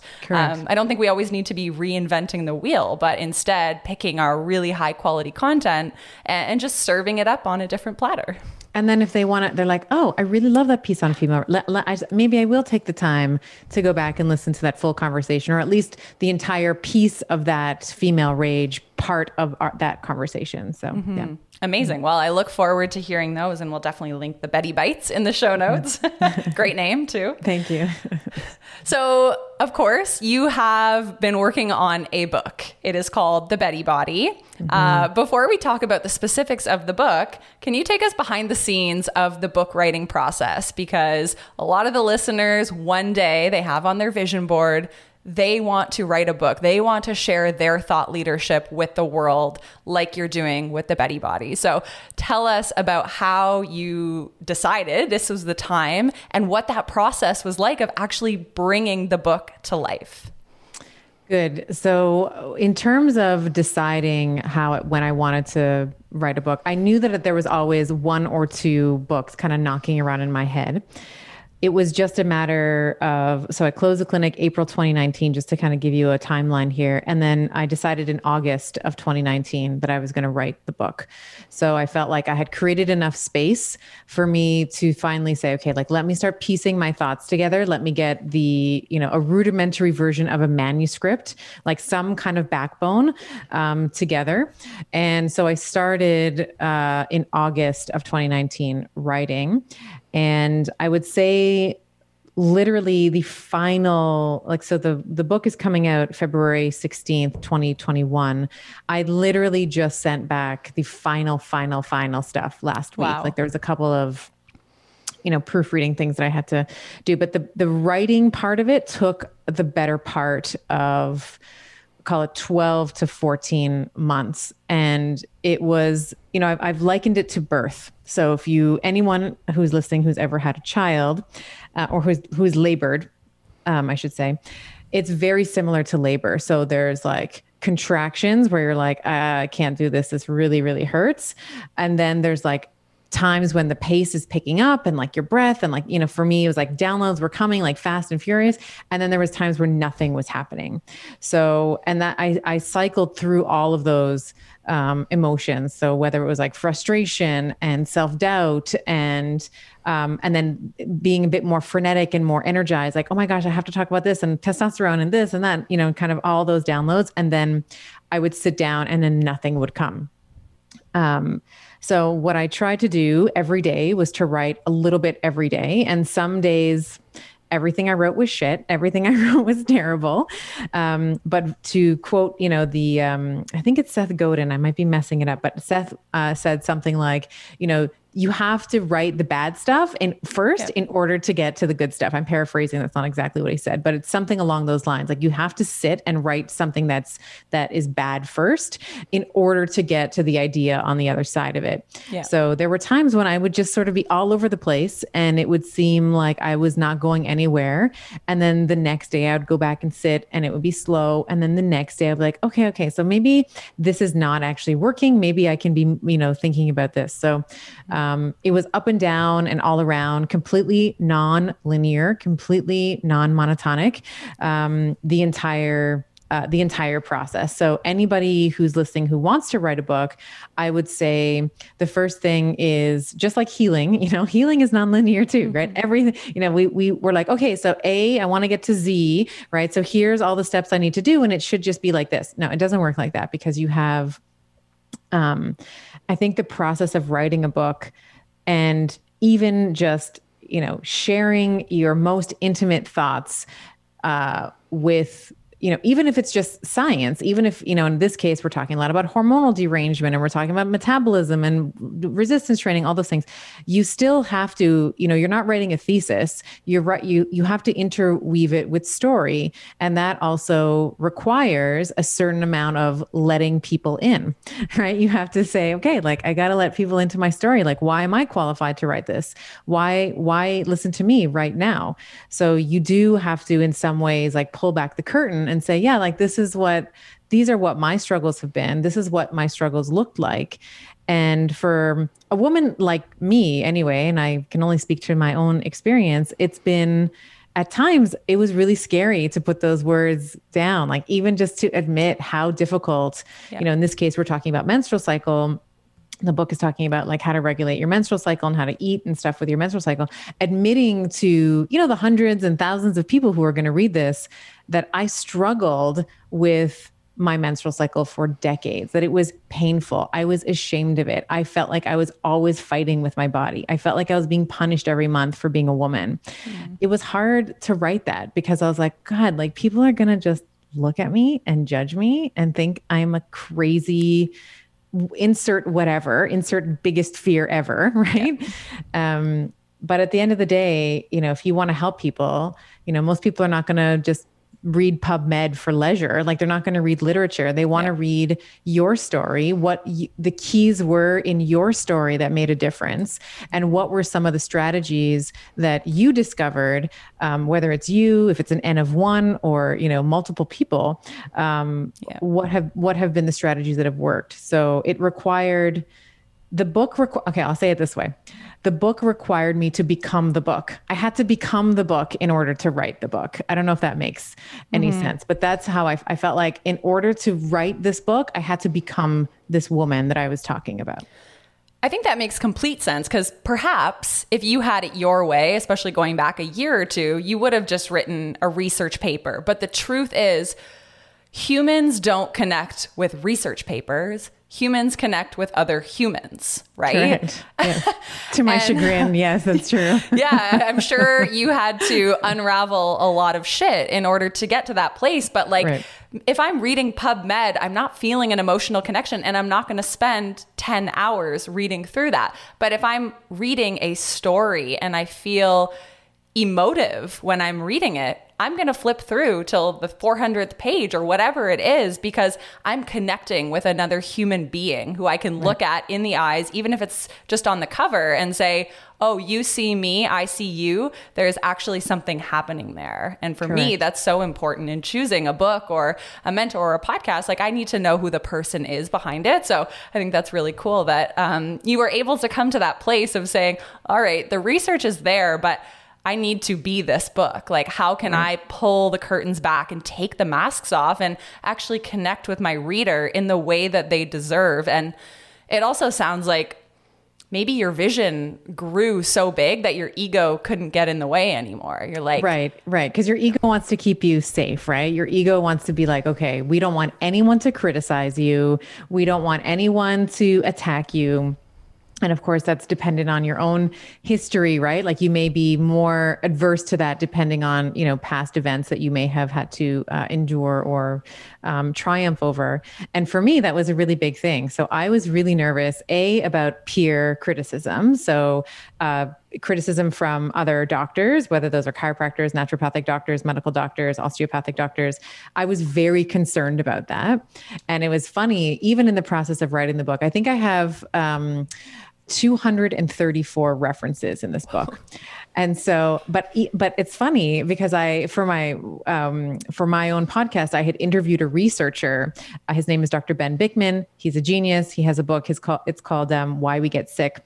Um, I don't think we always need to be reinventing the wheel, but instead picking our really high quality content and, and just serving it up on a different platter. And then if they want to, they're like, oh, I really love that piece on female. Let, let- I, maybe I will take the time to go back and listen to that full conversation, or at least the entire piece of that female rage part of our, that conversation. So Mm-hmm. yeah. Amazing. Mm-hmm. Well, I look forward to hearing those, and we'll definitely link the Betty Bites in the show notes. Mm-hmm. <laughs> Great name, too. Thank you. <laughs> So, of course, you have been working on a book. It is called The Betty Body. Mm-hmm. Uh, before we talk about the specifics of the book, can you take us behind the scenes of the book writing process? Because a lot of the listeners, one day they have on their vision board, they want to write a book. They want to share their thought leadership with the world, like you're doing with the Betty Body. So tell us about how you decided this was the time and what that process was like of actually bringing the book to life. Good. So, in terms of deciding how it, when I wanted to write a book, I knew that there was always one or two books kind of knocking around in my head. It was just a matter of so I closed the clinic April 2019 just to kind of give you a timeline here. And then I decided in August of 2019 that I was going to write the book. So I felt like I had created enough space for me to finally say okay like let me start piecing my thoughts together. Let me get the you know a rudimentary version of a manuscript like some kind of backbone um, together. And so I started uh, in August of 2019 writing and I would say literally the final like so the the book is coming out February 16th 2021 I literally just sent back the final final final stuff last week Wow. like there was a couple of you know proofreading things that I had to do but the the writing part of it took the better part of call it 12 to 14 months. And it was you know I've, I've likened it to birth. So if you anyone who's listening who's ever had a child uh, or who's who's labored um, i should say it's very similar to labor. So there's like contractions where you're like "Ah, i can't do this. This really really hurts. And then there's like times when the pace is picking up and like your breath and like you know for me it was like downloads were coming like fast and furious. And then there was times where nothing was happening. So and that i i cycled through all of those um, emotions. So whether it was like frustration and self-doubt and um, and then being a bit more frenetic and more energized like oh my gosh i have to talk about this and testosterone and this and that you know kind of all those downloads. And then i would sit down and then nothing would come. Um, so what I tried to do every day was to write a little bit every day. And some days, everything I wrote was shit. Everything <laughs> I wrote was terrible. Um, but to quote, you know, the um, I think it's Seth Godin. I might be messing it up, but Seth uh, said something like, you know, you have to write the bad stuff in first in order to get to the good stuff. I'm paraphrasing. That's not exactly what he said, but it's something along those lines. Like you have to sit and write something that's that is bad first in order to get to the idea on the other side of it. Yeah. So there were times when I would just sort of be all over the place and it would seem like I was not going anywhere. And then the next day I would go back and sit and it would be slow. And then the next day I'd be like, okay, okay, so maybe this is not actually working. Maybe I can be, you know, thinking about this. So um, it was up and down and all around, completely non-linear, completely non-monotonic. Um, the entire uh, the entire process. So anybody who's listening who wants to write a book, I would say the first thing is just like healing. You know, <laughs> healing is nonlinear too, right? Everything. You know, we we were like, okay, so A, I want to get to Z, right? So here's all the steps I need to do, and it should just be like this. No, it doesn't work like that because you have. Um, I think the process of writing a book, and even just you know sharing your most intimate thoughts uh, with you know, even if it's just science, even if, you know, in this case, we're talking a lot about hormonal derangement and we're talking about metabolism and resistance training, all those things, you still have to, you know, you're not writing a thesis. You're right. You, you have to interweave it with story. And that also requires a certain amount of letting people in, <laughs> right? You have to say, okay, like I got to let people into my story. Like, why am I qualified to write this? Why, why listen to me right now? So you do have to, in some ways, like pull back the curtain and say, yeah, like this is what these are what my struggles have been. This is what my struggles looked like. And for a woman like me, anyway, and I can only speak to my own experience, it's been at times it was really scary to put those words down, like even just to admit how difficult, Yeah. you know, in this case, we're talking about menstrual cycle the book is talking about like how to regulate your menstrual cycle and how to eat and stuff with your menstrual cycle admitting to you know the hundreds and thousands of people who are going to read this that i struggled with my menstrual cycle for decades that it was painful. I was ashamed of it. I felt like i was always fighting with my body. I felt like i was being punished every month for being a woman. Mm-hmm. It was hard to write that because i was like god like people are going to just look at me and judge me and think i'm a crazy insert whatever, insert biggest fear ever, <laughs> right? Um, but at the end of the day, you know, if you want to help people, you know, most people are not going to just read PubMed for leisure. Like they're not going to read literature. They want to read your story, what y- the keys were in your story that made a difference, and what were some of the strategies that you discovered, um, whether it's you, if it's an N of one, or you know multiple people. Um, Yeah. What have what have been the strategies that have worked? So it required the book requ- okay i'll say it this way. The book required me to become the book. I had to become the book in order to write the book. I don't know if that makes any mm-hmm. sense but that's how I, I felt like in order to write this book i had to become this woman that i was talking about. I think that makes complete sense because perhaps if you had it your way, especially going back a year or two, you would have just written a research paper. But the truth is, humans don't connect with research papers. Humans connect with other humans, right? Yes. <laughs> To my and, chagrin, <laughs> yes, that's true. <laughs> yeah, I'm sure you had to unravel a lot of shit in order to get to that place. But like, right. if I'm reading PubMed, I'm not feeling an emotional connection and I'm not going to spend 10 hours reading through that. But if I'm reading a story and I feel emotive when I'm reading it, I'm going to flip through till the 400th page or whatever it is because I'm connecting with another human being who I can right. look at in the eyes, even if it's just on the cover, and say, Oh, you see me, I see you. There's actually something happening there. And for Correct. me, that's so important in choosing a book or a mentor or a podcast. Like, I need to know who the person is behind it. So I think that's really cool that um, you were able to come to that place of saying, All right, the research is there, but I need to be this book. Like, how can I pull the curtains back and take the masks off and actually connect with my reader in the way that they deserve? And it also sounds like maybe your vision grew so big that your ego couldn't get in the way anymore. You're like, right, right. Because your ego wants to keep you safe, right? Your ego wants to be like, okay, we don't want anyone to criticize you, we don't want anyone to attack you and of course that's dependent on your own history right like you may be more adverse to that depending on you know past events that you may have had to uh, endure or um, triumph over and for me that was a really big thing so i was really nervous a about peer criticism so uh, criticism from other doctors, whether those are chiropractors, naturopathic doctors, medical doctors, osteopathic doctors. I was very concerned about that. And it was funny, even in the process of writing the book, I think I have. Um, 234 references in this book. And so, but but it's funny because I for my um, for my own podcast, I had interviewed a researcher. His name is Dr. Ben Bikman. He's a genius. He has a book. His call it's called um, Why We Get Sick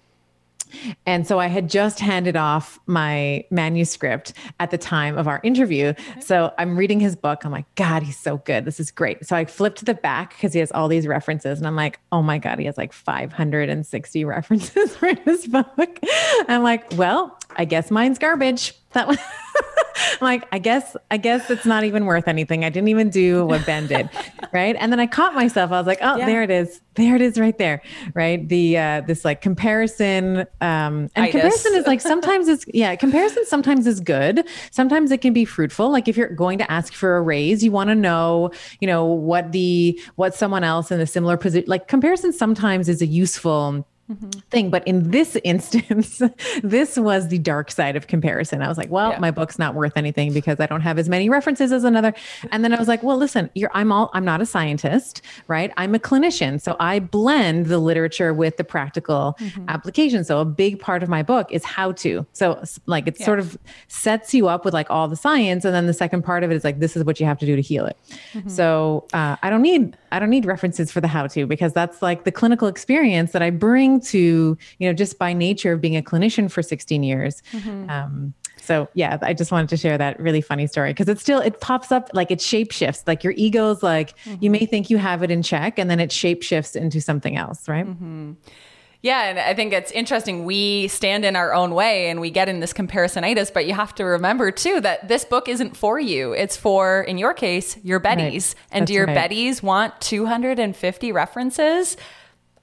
and so I had just handed off my manuscript at the time of our interview. So I'm reading his book. I'm like, God, he's so good. This is great. So I flipped to the back because he has all these references. And I'm like, oh my God, he has like 560 references <laughs> for his book. I'm like, well, I guess mine's garbage. That was. <laughs> I'm like, I guess, I guess it's not even worth anything. I didn't even do what Ben did. <laughs> right. And then I caught myself. I was like, oh, yeah. there it is. There it is right there. Right. The, uh, this like comparison, um, and Itis. comparison is like, sometimes it's, yeah, comparison sometimes is good. Sometimes it can be fruitful. Like if you're going to ask for a raise, you want to know, you know, what the, what someone else in a similar position, like comparison sometimes is a useful Mm-hmm. thing. But in this <laughs> instance, this was the dark side of comparison. I was like, well, yeah. my book's not worth anything because I don't have as many references as another. And then I was like, well, listen, you're I'm all I'm not a scientist, right? I'm a clinician. So I blend the literature with the practical mm-hmm. application. So a big part of my book is how to. So like it yeah. sort of sets you up with like all the science. And then the second part of it is like this is what you have to do to heal it. Mm-hmm. So uh, I don't need I don't need references for the how to because that's like the clinical experience that I bring to, you know, just by nature of being a clinician for 16 years. Mm-hmm. Um, so yeah, I just wanted to share that really funny story because it still it pops up like it shape shifts. Like your ego's like mm-hmm. you may think you have it in check, and then it shape shifts into something else, right? Mm-hmm. Yeah, and I think it's interesting. We stand in our own way and we get in this comparisonitis, but you have to remember too that this book isn't for you. It's for, in your case, your Betties. Right. And That's do your right. Betties want 250 references?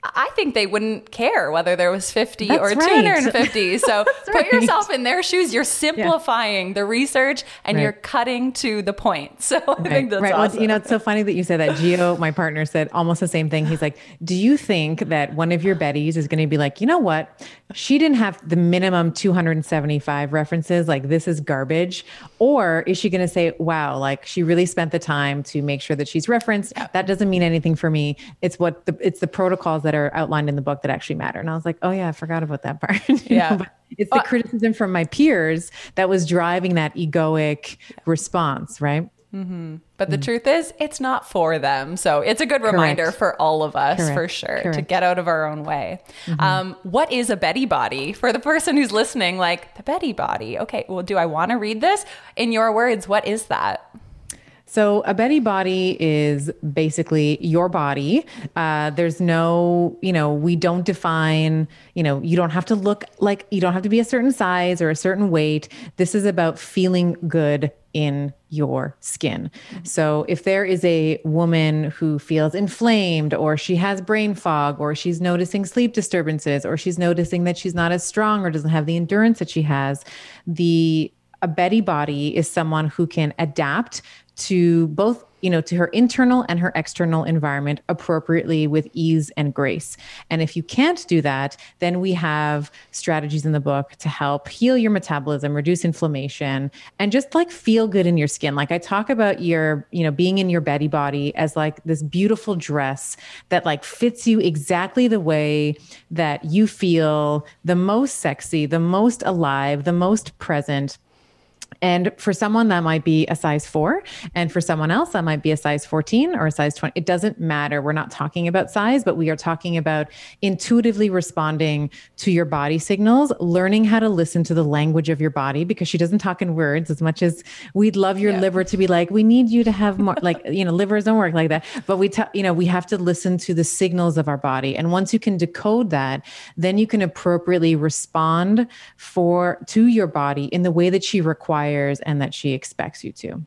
I think they wouldn't care whether there was 50 That's or 250. Right. <laughs> So put right. yourself in their shoes. You're simplifying yeah. the research and right. you're cutting to the point. <laughs> So I think that's right. Awesome. Well, you know, it's so funny that you said that. Gio, my partner, said almost the same thing. He's like, Do you think that one of your Betties is going to be like, you know what? She didn't have the minimum 275 references. Like, this is garbage. Or is she going to say, wow, like she really spent the time to make sure that she's referenced? That doesn't mean anything for me. It's what the, it's the protocols that that are outlined in the book that actually matter. And I was like, oh yeah, I forgot about that part. <laughs> yeah. Know, it's the criticism from my peers that was driving that egoic response, right? Mm-hmm. But the mm truth is, it's not for them. So it's a good reminder for all of us, Correct. for sure, Correct. to get out of our own way. Mm-hmm. Um, what is a Betty body? For the person who's listening, like the Betty body. Okay, well, do I want to read this? In your words, what is that? So, a Betty body is basically your body. Uh, there's no, you know, we don't define, you know, you don't have to look like, you don't have to be a certain size or a certain weight. This is about feeling good in your skin. So, if there is a woman who feels inflamed, or she has brain fog, or she's noticing sleep disturbances, or she's noticing that she's not as strong or doesn't have the endurance that she has, the a Betty body is someone who can adapt to both you know to her internal and her external environment appropriately with ease and grace. And if you can't do that then we have strategies in the book to help heal your metabolism reduce inflammation and just like feel good in your skin. Like i talk about your you know being in your betty body as like this beautiful dress that like fits you exactly the way that you feel the most sexy the most alive the most present and for someone, that might be a size four. And for someone else, that might be a size 14 or a size 20. It doesn't matter. We're not talking about size, but we are talking about intuitively responding to your body signals, learning how to listen to the language of your body because she doesn't talk in words as much as we'd love your yeah. liver to be like, we need you to have more, like, <laughs> you know, livers don't work like that. But we, t- you know, we have to listen to the signals of our body. And once you can decode that, then you can appropriately respond for to your body in the way that she requires requires and that she expects you to.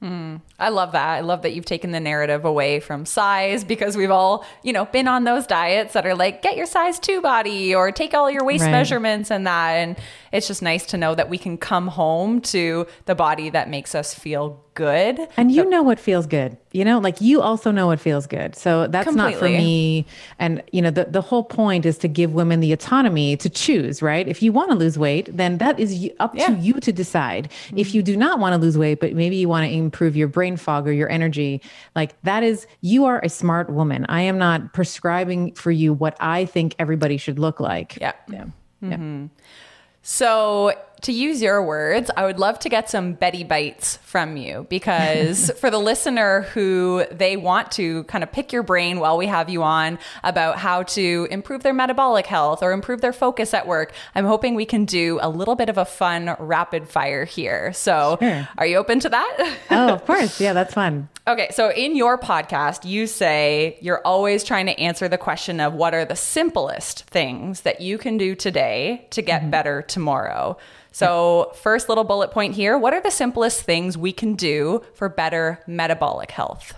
Mm, I love that. I love that you've taken the narrative away from size because we've all, you know, been on those diets that are like, get your size two body or take all your waist right. measurements and that. And it's just nice to know that we can come home to the body that makes us feel good. And you so, know what feels good. You know, like you also know what feels good. So that's completely. not for me. And you know, the, the whole point is to give women the autonomy to choose, right? If you want to lose weight, then that is up yeah. to you to decide. Mm-hmm. If you do not want to lose weight, but maybe you want to improve your brain fog or your energy, like that is you are a smart woman. I am not prescribing for you what I think everybody should look like. Yeah. Yeah. Mm-hmm. yeah. So to use your words, I would love to get some Betty bites from you because <laughs> for the listener who they want to kind of pick your brain while we have you on about how to improve their metabolic health or improve their focus at work, I'm hoping we can do a little bit of a fun rapid fire here. So, sure. are you open to that? oh, of <laughs> course. Yeah, that's fun. Okay, so in your podcast, you say you're always trying to answer the question of what are the simplest things that you can do today to get mm-hmm. better tomorrow. So, first little bullet point here what are the simplest things we can do for better metabolic health?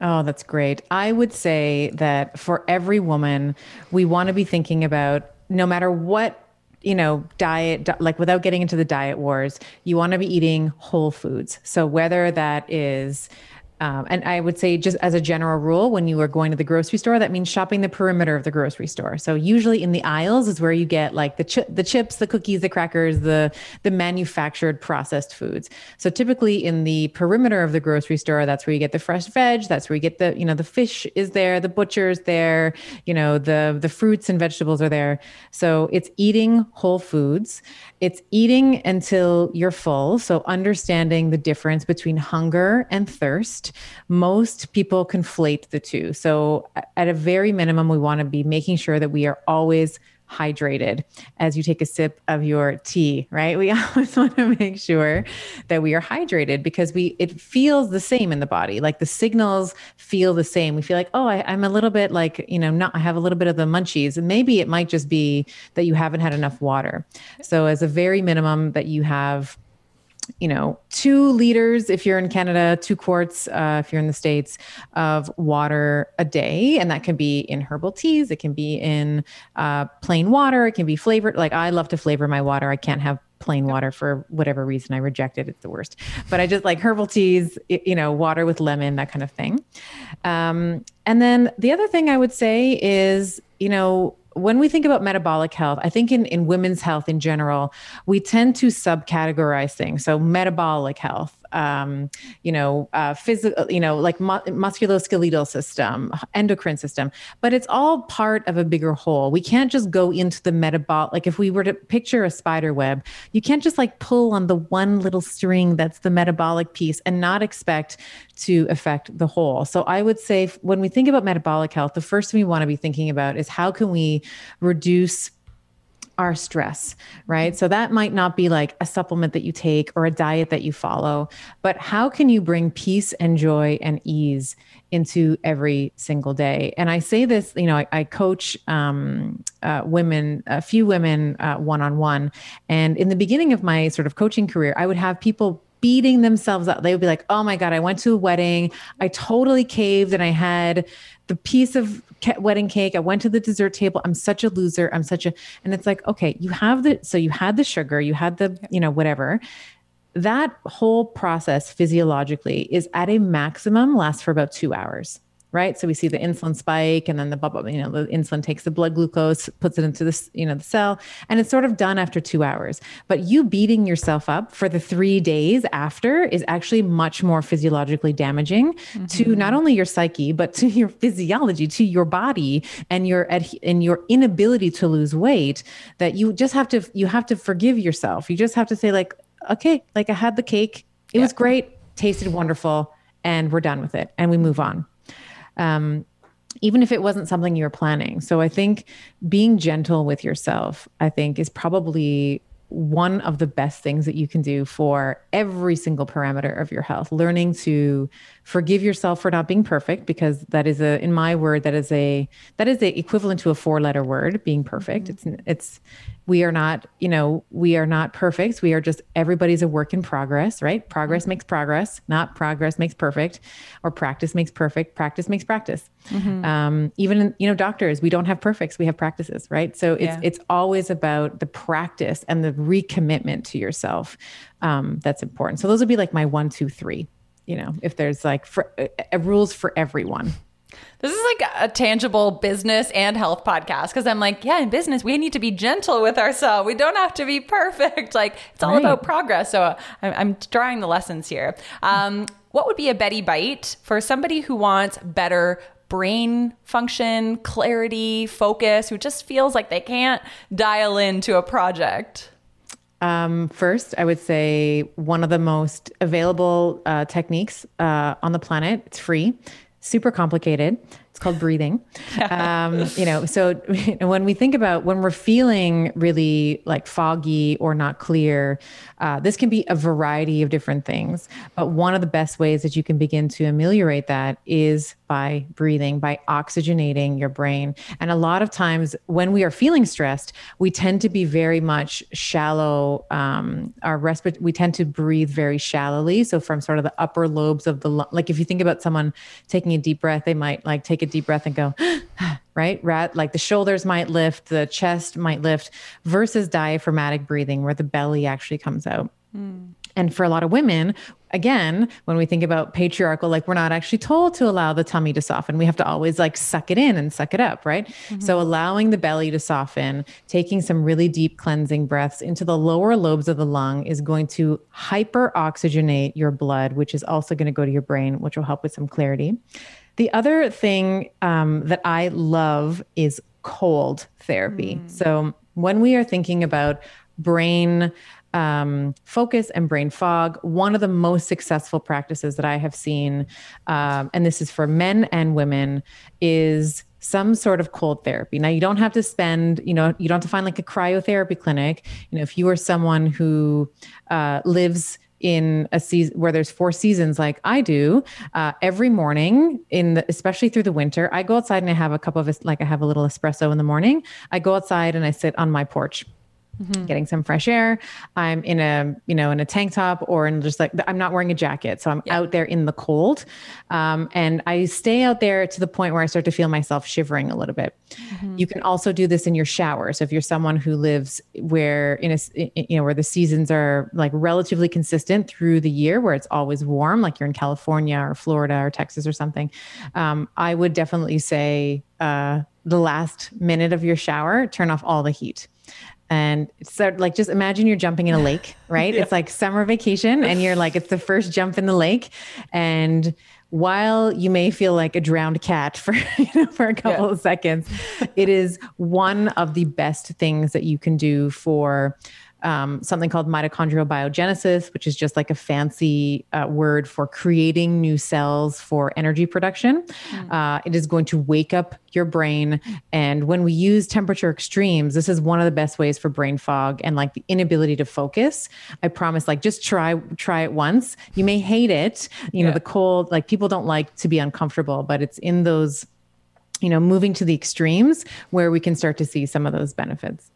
Oh, that's great. I would say that for every woman, we want to be thinking about no matter what you know, diet, like without getting into the diet wars, you want to be eating whole foods. So whether that is um, and I would say, just as a general rule, when you are going to the grocery store, that means shopping the perimeter of the grocery store. So usually in the aisles is where you get like the the chips, the cookies, the crackers, the the manufactured processed foods. So typically in the perimeter of the grocery store, that's where you get the fresh veg. That's where you get the you know the fish is there, the butcher's there, you know the the fruits and vegetables are there. So it's eating whole foods. It's eating until you're full. So understanding the difference between hunger and thirst. Most people conflate the two. So at a very minimum, we want to be making sure that we are always hydrated as you take a sip of your tea, right? We <laughs> always want to make sure that we are hydrated because we it feels the same in the body. Like the signals feel the same. We feel like, oh, I, am a little bit like, you know, not I have a little bit of the munchies. And maybe it might just be that you haven't had enough water. So as a very minimum that you have you know, two liters if you're in Canada, two quarts uh, if you're in the States of water a day. And that can be in herbal teas, it can be in uh, plain water, it can be flavored. Like I love to flavor my water. I can't have plain water for whatever reason. I reject it. It's the worst. But I just like herbal teas, you know, water with lemon, that kind of thing. Um, and then the other thing I would say is, you know, when we think about metabolic health, I think in, in women's health in general, we tend to subcategorize things. So metabolic health, um, you know, uh, physical, you know, like mu- musculoskeletal system, endocrine system, but it's all part of a bigger whole. We can't just go into the metabolic. Like if we were to picture a spider web, you can't just like pull on the one little string that's the metabolic piece and not expect to affect the whole. So I would say when we think about metabolic health, the first thing we want to be thinking about is how can we reduce our stress, right? So that might not be like a supplement that you take or a diet that you follow, but how can you bring peace and joy and ease into every single day? And I say this, you know, I, I coach um, uh, women, a few women one on one. And in the beginning of my sort of coaching career, I would have people beating themselves up. They would be like, oh my God, I went to a wedding. I totally caved and I had the piece of wedding cake. I went to the dessert table. I'm such a loser. I'm such a, and it's like, okay, you have the, so you had the sugar, you had the, you know, whatever. That whole process physiologically is at a maximum lasts for about two hours right? So we see the insulin spike, and then the bubble, you know, the insulin takes the blood glucose, puts it into this, you know, the cell, and it's sort of done after two hours. But you beating yourself up for the three days after is actually much more physiologically damaging mm-hmm. to not only your psyche but to your physiology, to your body, and your and your inability to lose weight. That you just have to you have to forgive yourself. You just have to say like, okay, like I had the cake, it yeah. was great, tasted wonderful, and we're done with it, and we move on um, even if it wasn't something you were planning. So I think being gentle with yourself, I think, is probably one of the best things that you can do for every single parameter of your health learning to forgive yourself for not being perfect because that is a in my word that is a that is a equivalent to a four letter word being perfect mm-hmm. it's it's we are not you know we are not perfect we are just everybody's a work in progress right progress mm-hmm. makes progress not progress makes perfect or practice makes perfect practice makes practice mm-hmm. um, even you know doctors we don't have perfects we have practices right so it's yeah. it's always about the practice and the recommitment to yourself um, that's important so those would be like my one two three you know if there's like for, uh, rules for everyone this is like a tangible business and health podcast because I'm like, yeah, in business, we need to be gentle with ourselves. We don't have to be perfect. Like, it's all right. about progress. So I'm, I'm, drawing the lessons here. Um, what would be a Betty Bite for somebody who wants better brain function, clarity, focus, who just feels like they can't dial into a project? Um, first, I would say one of the most available uh, techniques uh, on the planet. It's free super complicated. It's called breathing. <laughs> Um, you know, so <laughs> when we think about when we're feeling really like foggy or not clear, uh, this can be a variety of different things. But one of the best ways that you can begin to ameliorate that is by breathing, by oxygenating your brain. And a lot of times when we are feeling stressed, we tend to be very much shallow. Um, our respiratory, we tend to breathe very shallowly. So from sort of the upper lobes of the, like if you think about someone taking a deep breath, they might like take a deep breath and go, <gasps> right? Rat, like the shoulders might lift, the chest might lift, versus diaphragmatic breathing, where the belly actually comes out. Mm. And for a lot of women, again, when we think about patriarchal, like we're not actually told to allow the tummy to soften. We have to always like suck it in and suck it up, right? Mm-hmm. So allowing the belly to soften, taking some really deep cleansing breaths into the lower lobes of the lung is going to hyper oxygenate your blood, which is also going to go to your brain, which will help with some clarity. The other thing um, that I love is cold therapy. Mm. So when we are thinking about brain um, focus and brain fog. One of the most successful practices that I have seen, um, and this is for men and women, is some sort of cold therapy. Now, you don't have to spend, you know, you don't have to find like a cryotherapy clinic. You know, if you are someone who uh, lives in a season where there's four seasons like I do, uh, every morning in the, especially through the winter, I go outside and I have a cup of like I have a little espresso in the morning. I go outside and I sit on my porch Mm-hmm. getting some fresh air. I'm in a, you know, in a tank top or in just like, I'm not wearing a jacket. So I'm yeah. out there in the cold. Um, and I stay out there to the point where I start to feel myself shivering a little bit. Mm-hmm. You can also do this in your shower. So if you're someone who lives where in a, you know, where the seasons are like relatively consistent through the year, where it's always warm, like you're in California or Florida or Texas or something, um, I would definitely say, uh, the last minute of your shower, turn off all the heat and so like just imagine you're jumping in a lake <laughs> right yeah. it's like summer vacation and you're like it's the first jump in the lake and while you may feel like a drowned cat for <laughs> you know, for a couple yeah. of seconds it is one of the best things that you can do for um, something called mitochondrial biogenesis, which is just like a fancy uh, word for creating new cells for energy production. Mm. Uh, it is going to wake up your brain. And when we use temperature extremes, this is one of the best ways for brain fog and like the inability to focus. I promise, like just try try it once. You may hate it. You yeah. know, the cold, like people don't like to be uncomfortable, but it's in those you know, moving to the extremes where we can start to see some of those benefits.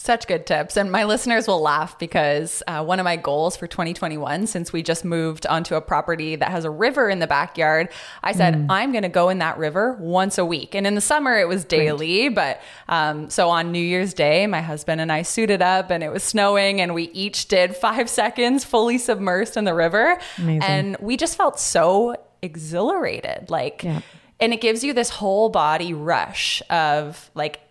Such good tips. And my listeners will laugh because uh, one of my goals for 2021, since we just moved onto a property that has a river in the backyard, I said, mm. I'm going to go in that river once a week. And in the summer, it was daily. Right. But um, so on New Year's Day, my husband and I suited up and it was snowing and we each did five <laughs> seconds fully submersed in the river. Amazing. And we just felt so exhilarated. Like, yeah. and it gives you this whole body rush of like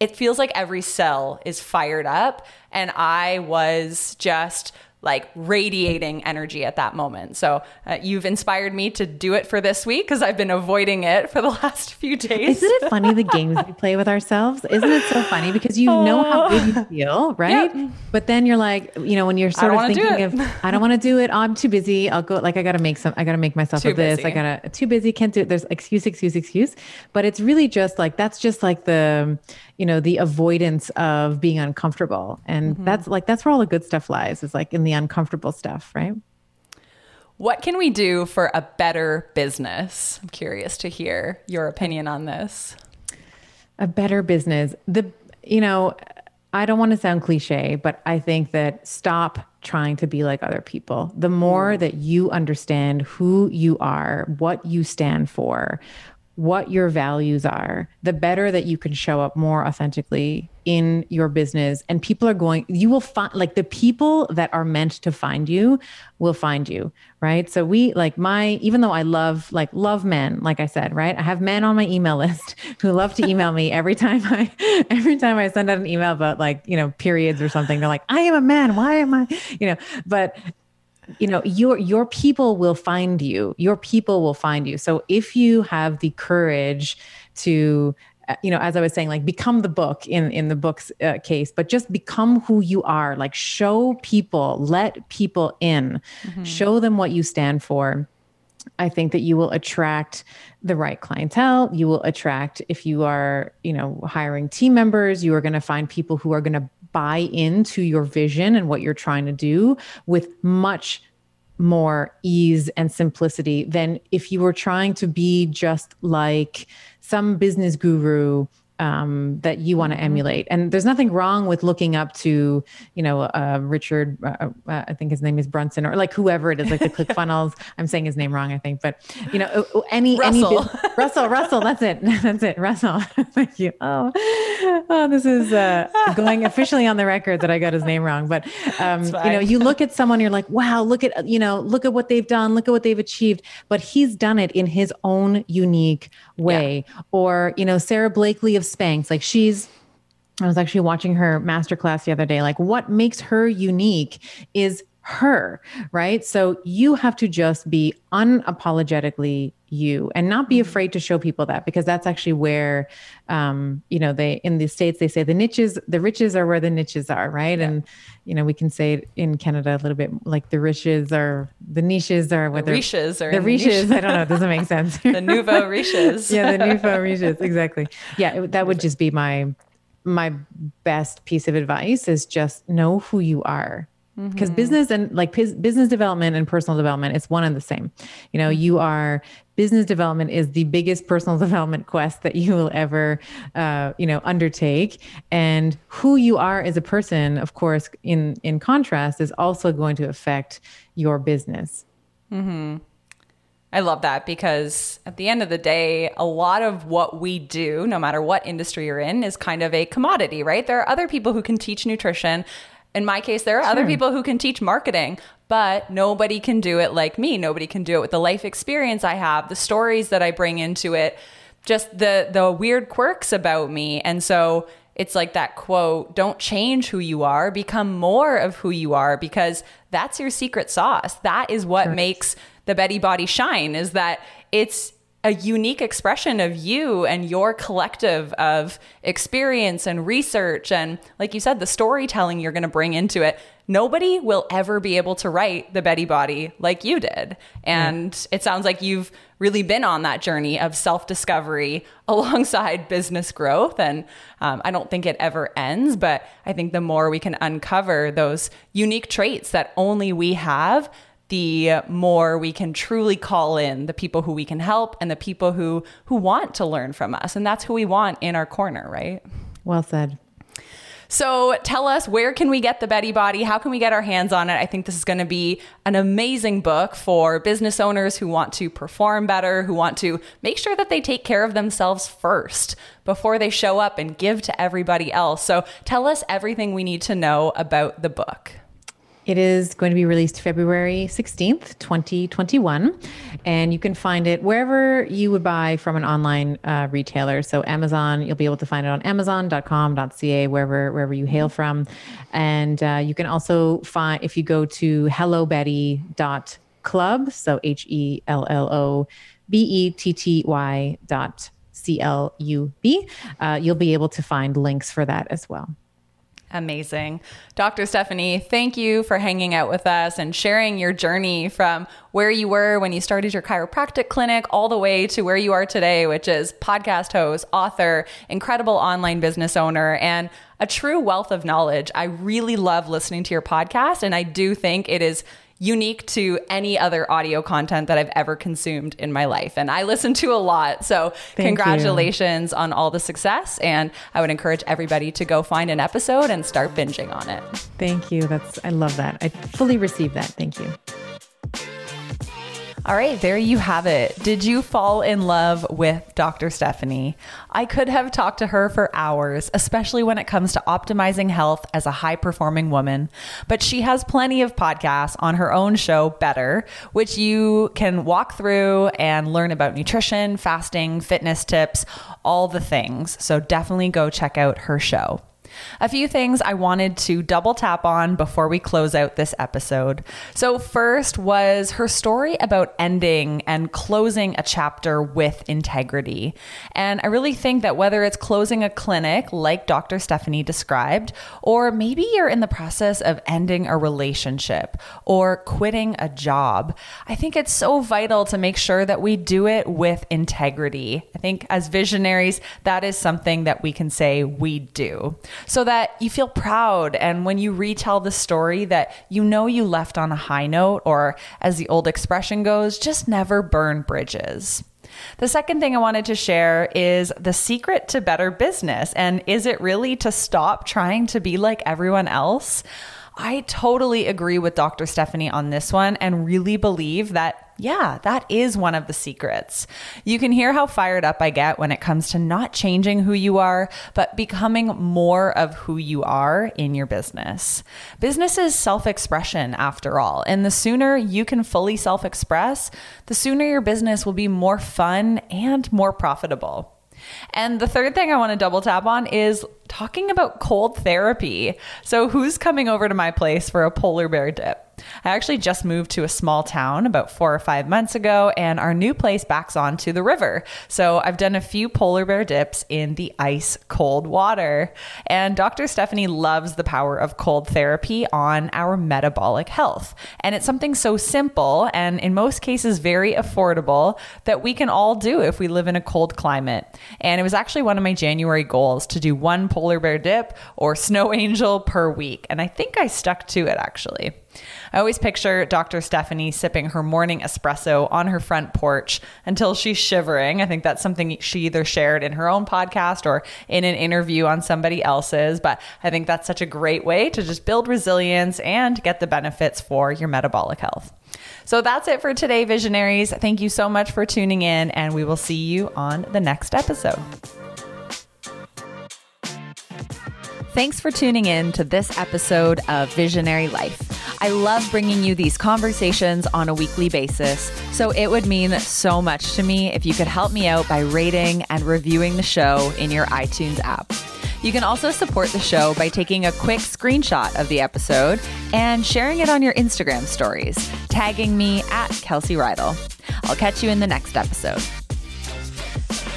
it feels like every cell is fired up and I was just like radiating energy at that moment. So uh, you've inspired me to do it for this week because I've been avoiding it for the <laughs> last few days. Isn't it funny the games we play with ourselves? Isn't it so funny because you know how good you feel, <laughs> right? But then you're like, you know, when you're sort of thinking of, I don't want to do it. Oh, I'm too busy. I'll go. Like I got to make some. I got to make myself too this. Busy. I gotta too busy. Can't do it. There's excuse, excuse, excuse. But it's really just like that's just like the you know the avoidance of being uncomfortable. And mm-hmm. that's like that's where all the good stuff lies is like in the uncomfortable stuff right? What can we do for a better business? I'm curious to hear your opinion on this. A better business. The you know i don't want to sound cliche but i think that stop trying to be like other people. The more mm. that you understand who you are what you stand for what your values are, the better that you can show up more authentically in your business. And people are going, you will find like the people that are meant to find you will find you. Right. So we like my, even though I love, like, love men, like I said, right. I have men on my email <laughs> list who love to email me every time I, <laughs> every time I send out an email about like, you know, periods or something. They're like, I am a man. Why am I, you know, but you know your your people will find you. Your people will find you. So if you have the courage to uh, you know as i was saying like become the book in in the book's uh, case but just become who you are. Like show people let people in. Mm-hmm. show them what you stand for. I think that you will attract the right clientele. You will attract, if you are, you know, hiring team members, you are going to find people who are going to buy into your vision and what you're trying to do with much more ease and simplicity than if you were trying to be just like some business guru um, that you want to mm-hmm. emulate. And there's nothing wrong with looking up to, you know, uh, Richard, uh, uh, I think his name is Brunson, or like whoever it is, like the <laughs> ClickFunnels. I'm saying his name wrong, I think, but you know, any Russell, any, Russell, Russell, that's it, <laughs> that's it, Russell. <laughs> Thank you. Oh, oh, this is uh, going officially on the record that I got his name wrong. But um, you know, you look at someone, you're like, wow, look at you know, look at what they've done, look at what they've achieved. But he's done it in his own unique way. Yeah. Or you know, Sara Blakely of Spanx. Like she's I was actually watching her masterclass the other day. Like what makes her unique is her, right? So you have to just be unapologetically you and not be mm-hmm. afraid to show people that because that's actually where um you know they in the states they say the niches the riches are where the niches are right? Yeah. and you know we can say it in canada a little bit like the riches are the niches are what the riches are the riches. i don't know. It doesn't make sense. <laughs> The nouveau <laughs> riches. Yeah the nouveau riches. Exactly. Yeah it, that would just be my my best piece of advice is just know who you are because mm-hmm. business and like business development and personal development it's one and the same you know you are business development is the biggest personal <laughs> development quest that you will ever uh, you know undertake and who you are as a person of course in in contrast is also going to affect your business mm-hmm. I love that because at the end of the day, a lot of what we do, no matter what industry you're in, is kind of a commodity, right? There are other people who can teach nutrition in my case, there are sure. other people who can teach marketing, but nobody can do it like me. Nobody can do it with the life experience I have, the stories that I bring into it, just the the weird quirks about me. And so it's like that quote, don't change who you are, become more of who you are because that's your secret sauce. That is what makes the Betty body shine is that it's a unique expression of you and your collective of experience and research. And like you said, the storytelling you're going to bring into it. Nobody will ever be able to write the Betty Body like you did. And mm. it sounds like you've really been on that journey of self discovery <laughs> alongside business growth. And um, I don't think it ever ends, but I think the more we can uncover those unique traits that only we have, the more we can truly call in the people who we can help and the people who who want to learn from us and that's who we want in our corner right well said so tell us where can we get the Betty Body? How can we get our hands on it? I think this is going to be an amazing book for business owners who want to perform better, who want to make sure that they take care of themselves first before they show up and give to everybody else. So tell us everything we need to know about the book. It is going to be released February 16th, 2021. And you can find it wherever you would buy from an online uh, retailer. So Amazon, you'll be able to find it on amazon.com.ca, wherever, wherever you hail from. And uh, you can also find, if you go to hellobetty.club, so H E L L O B E T T Y dot C L U B, uh, you'll be able to find links for that as well. Amazing. Dr. Stephanie, thank you for hanging out with us and sharing your journey from where you were when you started your chiropractic clinic all the way to where you are today, which is podcast host, author, incredible online business owner, and a true wealth of knowledge. I really love listening to your podcast, and I do think it is unique to any other audio content that I've ever consumed in my life. And I listen to a lot. So, Thank congratulations you. on all the success. And I would encourage everybody to go find an episode and start binging on it. Thank you. That's, I love that. I fully receive that. Thank you. All right, there you have it. Did you fall in love with Dr. Stephanie? I could have talked to her for hours, especially when it comes to optimizing health as a high performing woman. But she has plenty of podcasts on her own show, Better, which you can walk through and learn about nutrition, fasting, fitness tips, all the things. So definitely go check out her show. A few things I wanted to double tap on before we close out this episode. So, first was her story about ending and closing a chapter with integrity. And I really think that whether it's closing a clinic, like Dr. Stephanie described, or maybe you're in the process of ending a relationship or quitting a job, I think it's so vital to make sure that we do it with integrity. I think as visionaries, that is something that we can say we do so that you feel proud. And when you retell the story, that you know you left on a high note, or as the old expression goes, just never burn bridges. The second thing I wanted to share is the secret to better business. And is it really to stop trying to be like everyone else? I totally agree with Dr. Stephanie on this one and really believe that yeah, that is one of the secrets. You can hear how fired up I get when it comes to not changing who you are, but becoming more of who you are in your business. Business is self expression, after all, and the sooner you can fully self express, the sooner your business will be more fun and more profitable. And the third thing I want to double tap on is talking about cold therapy. So, who's coming over to my place for a polar bear dip? I actually just moved to a small town about four or five months ago, and our new place backs onto the river. So I've done a few polar bear dips in the ice cold water. And Dr. Stephanie loves the power of cold therapy on our metabolic health. And it's something so simple and in most cases very affordable that we can all do if we live in a cold climate. And it was actually one of my January goals to do one polar bear dip or snow angel per week. And I think I stuck to it actually. I always picture Dr. Stephanie sipping her morning espresso on her front porch until she's shivering. I think that's something she either shared in her own podcast or in an interview on somebody else's. But I think that's such a great way to just build resilience and get the benefits for your metabolic health. So that's it for today, visionaries. Thank you so much for tuning in, and we will see you on the next episode. Thanks for tuning in to this episode of Visionary Life. I love bringing you these conversations on a weekly basis, so it would mean so much to me if you could help me out by rating and reviewing the show in your iTunes app. You can also support the show by taking a quick screenshot of the episode and sharing it on your Instagram stories, tagging me at Kelsey Reidl. I'll catch you in the next episode.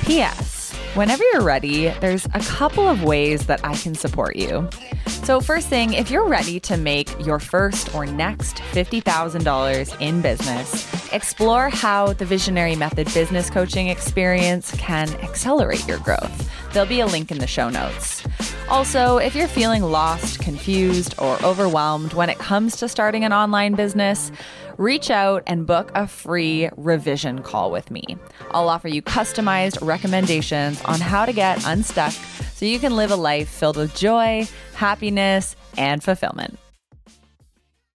P.S. Whenever you're ready, there's a couple of ways that I can support you. So, first thing, if you're ready to make your first or next $50,000 in business, explore how the Visionary Method business coaching experience can accelerate your growth. There'll be a link in the show notes. Also, if you're feeling lost, confused, or overwhelmed when it comes to starting an online business, reach out and book a free revision call with me. I'll offer you customized recommendations on how to get unstuck so you can live a life filled with joy, happiness, and fulfillment.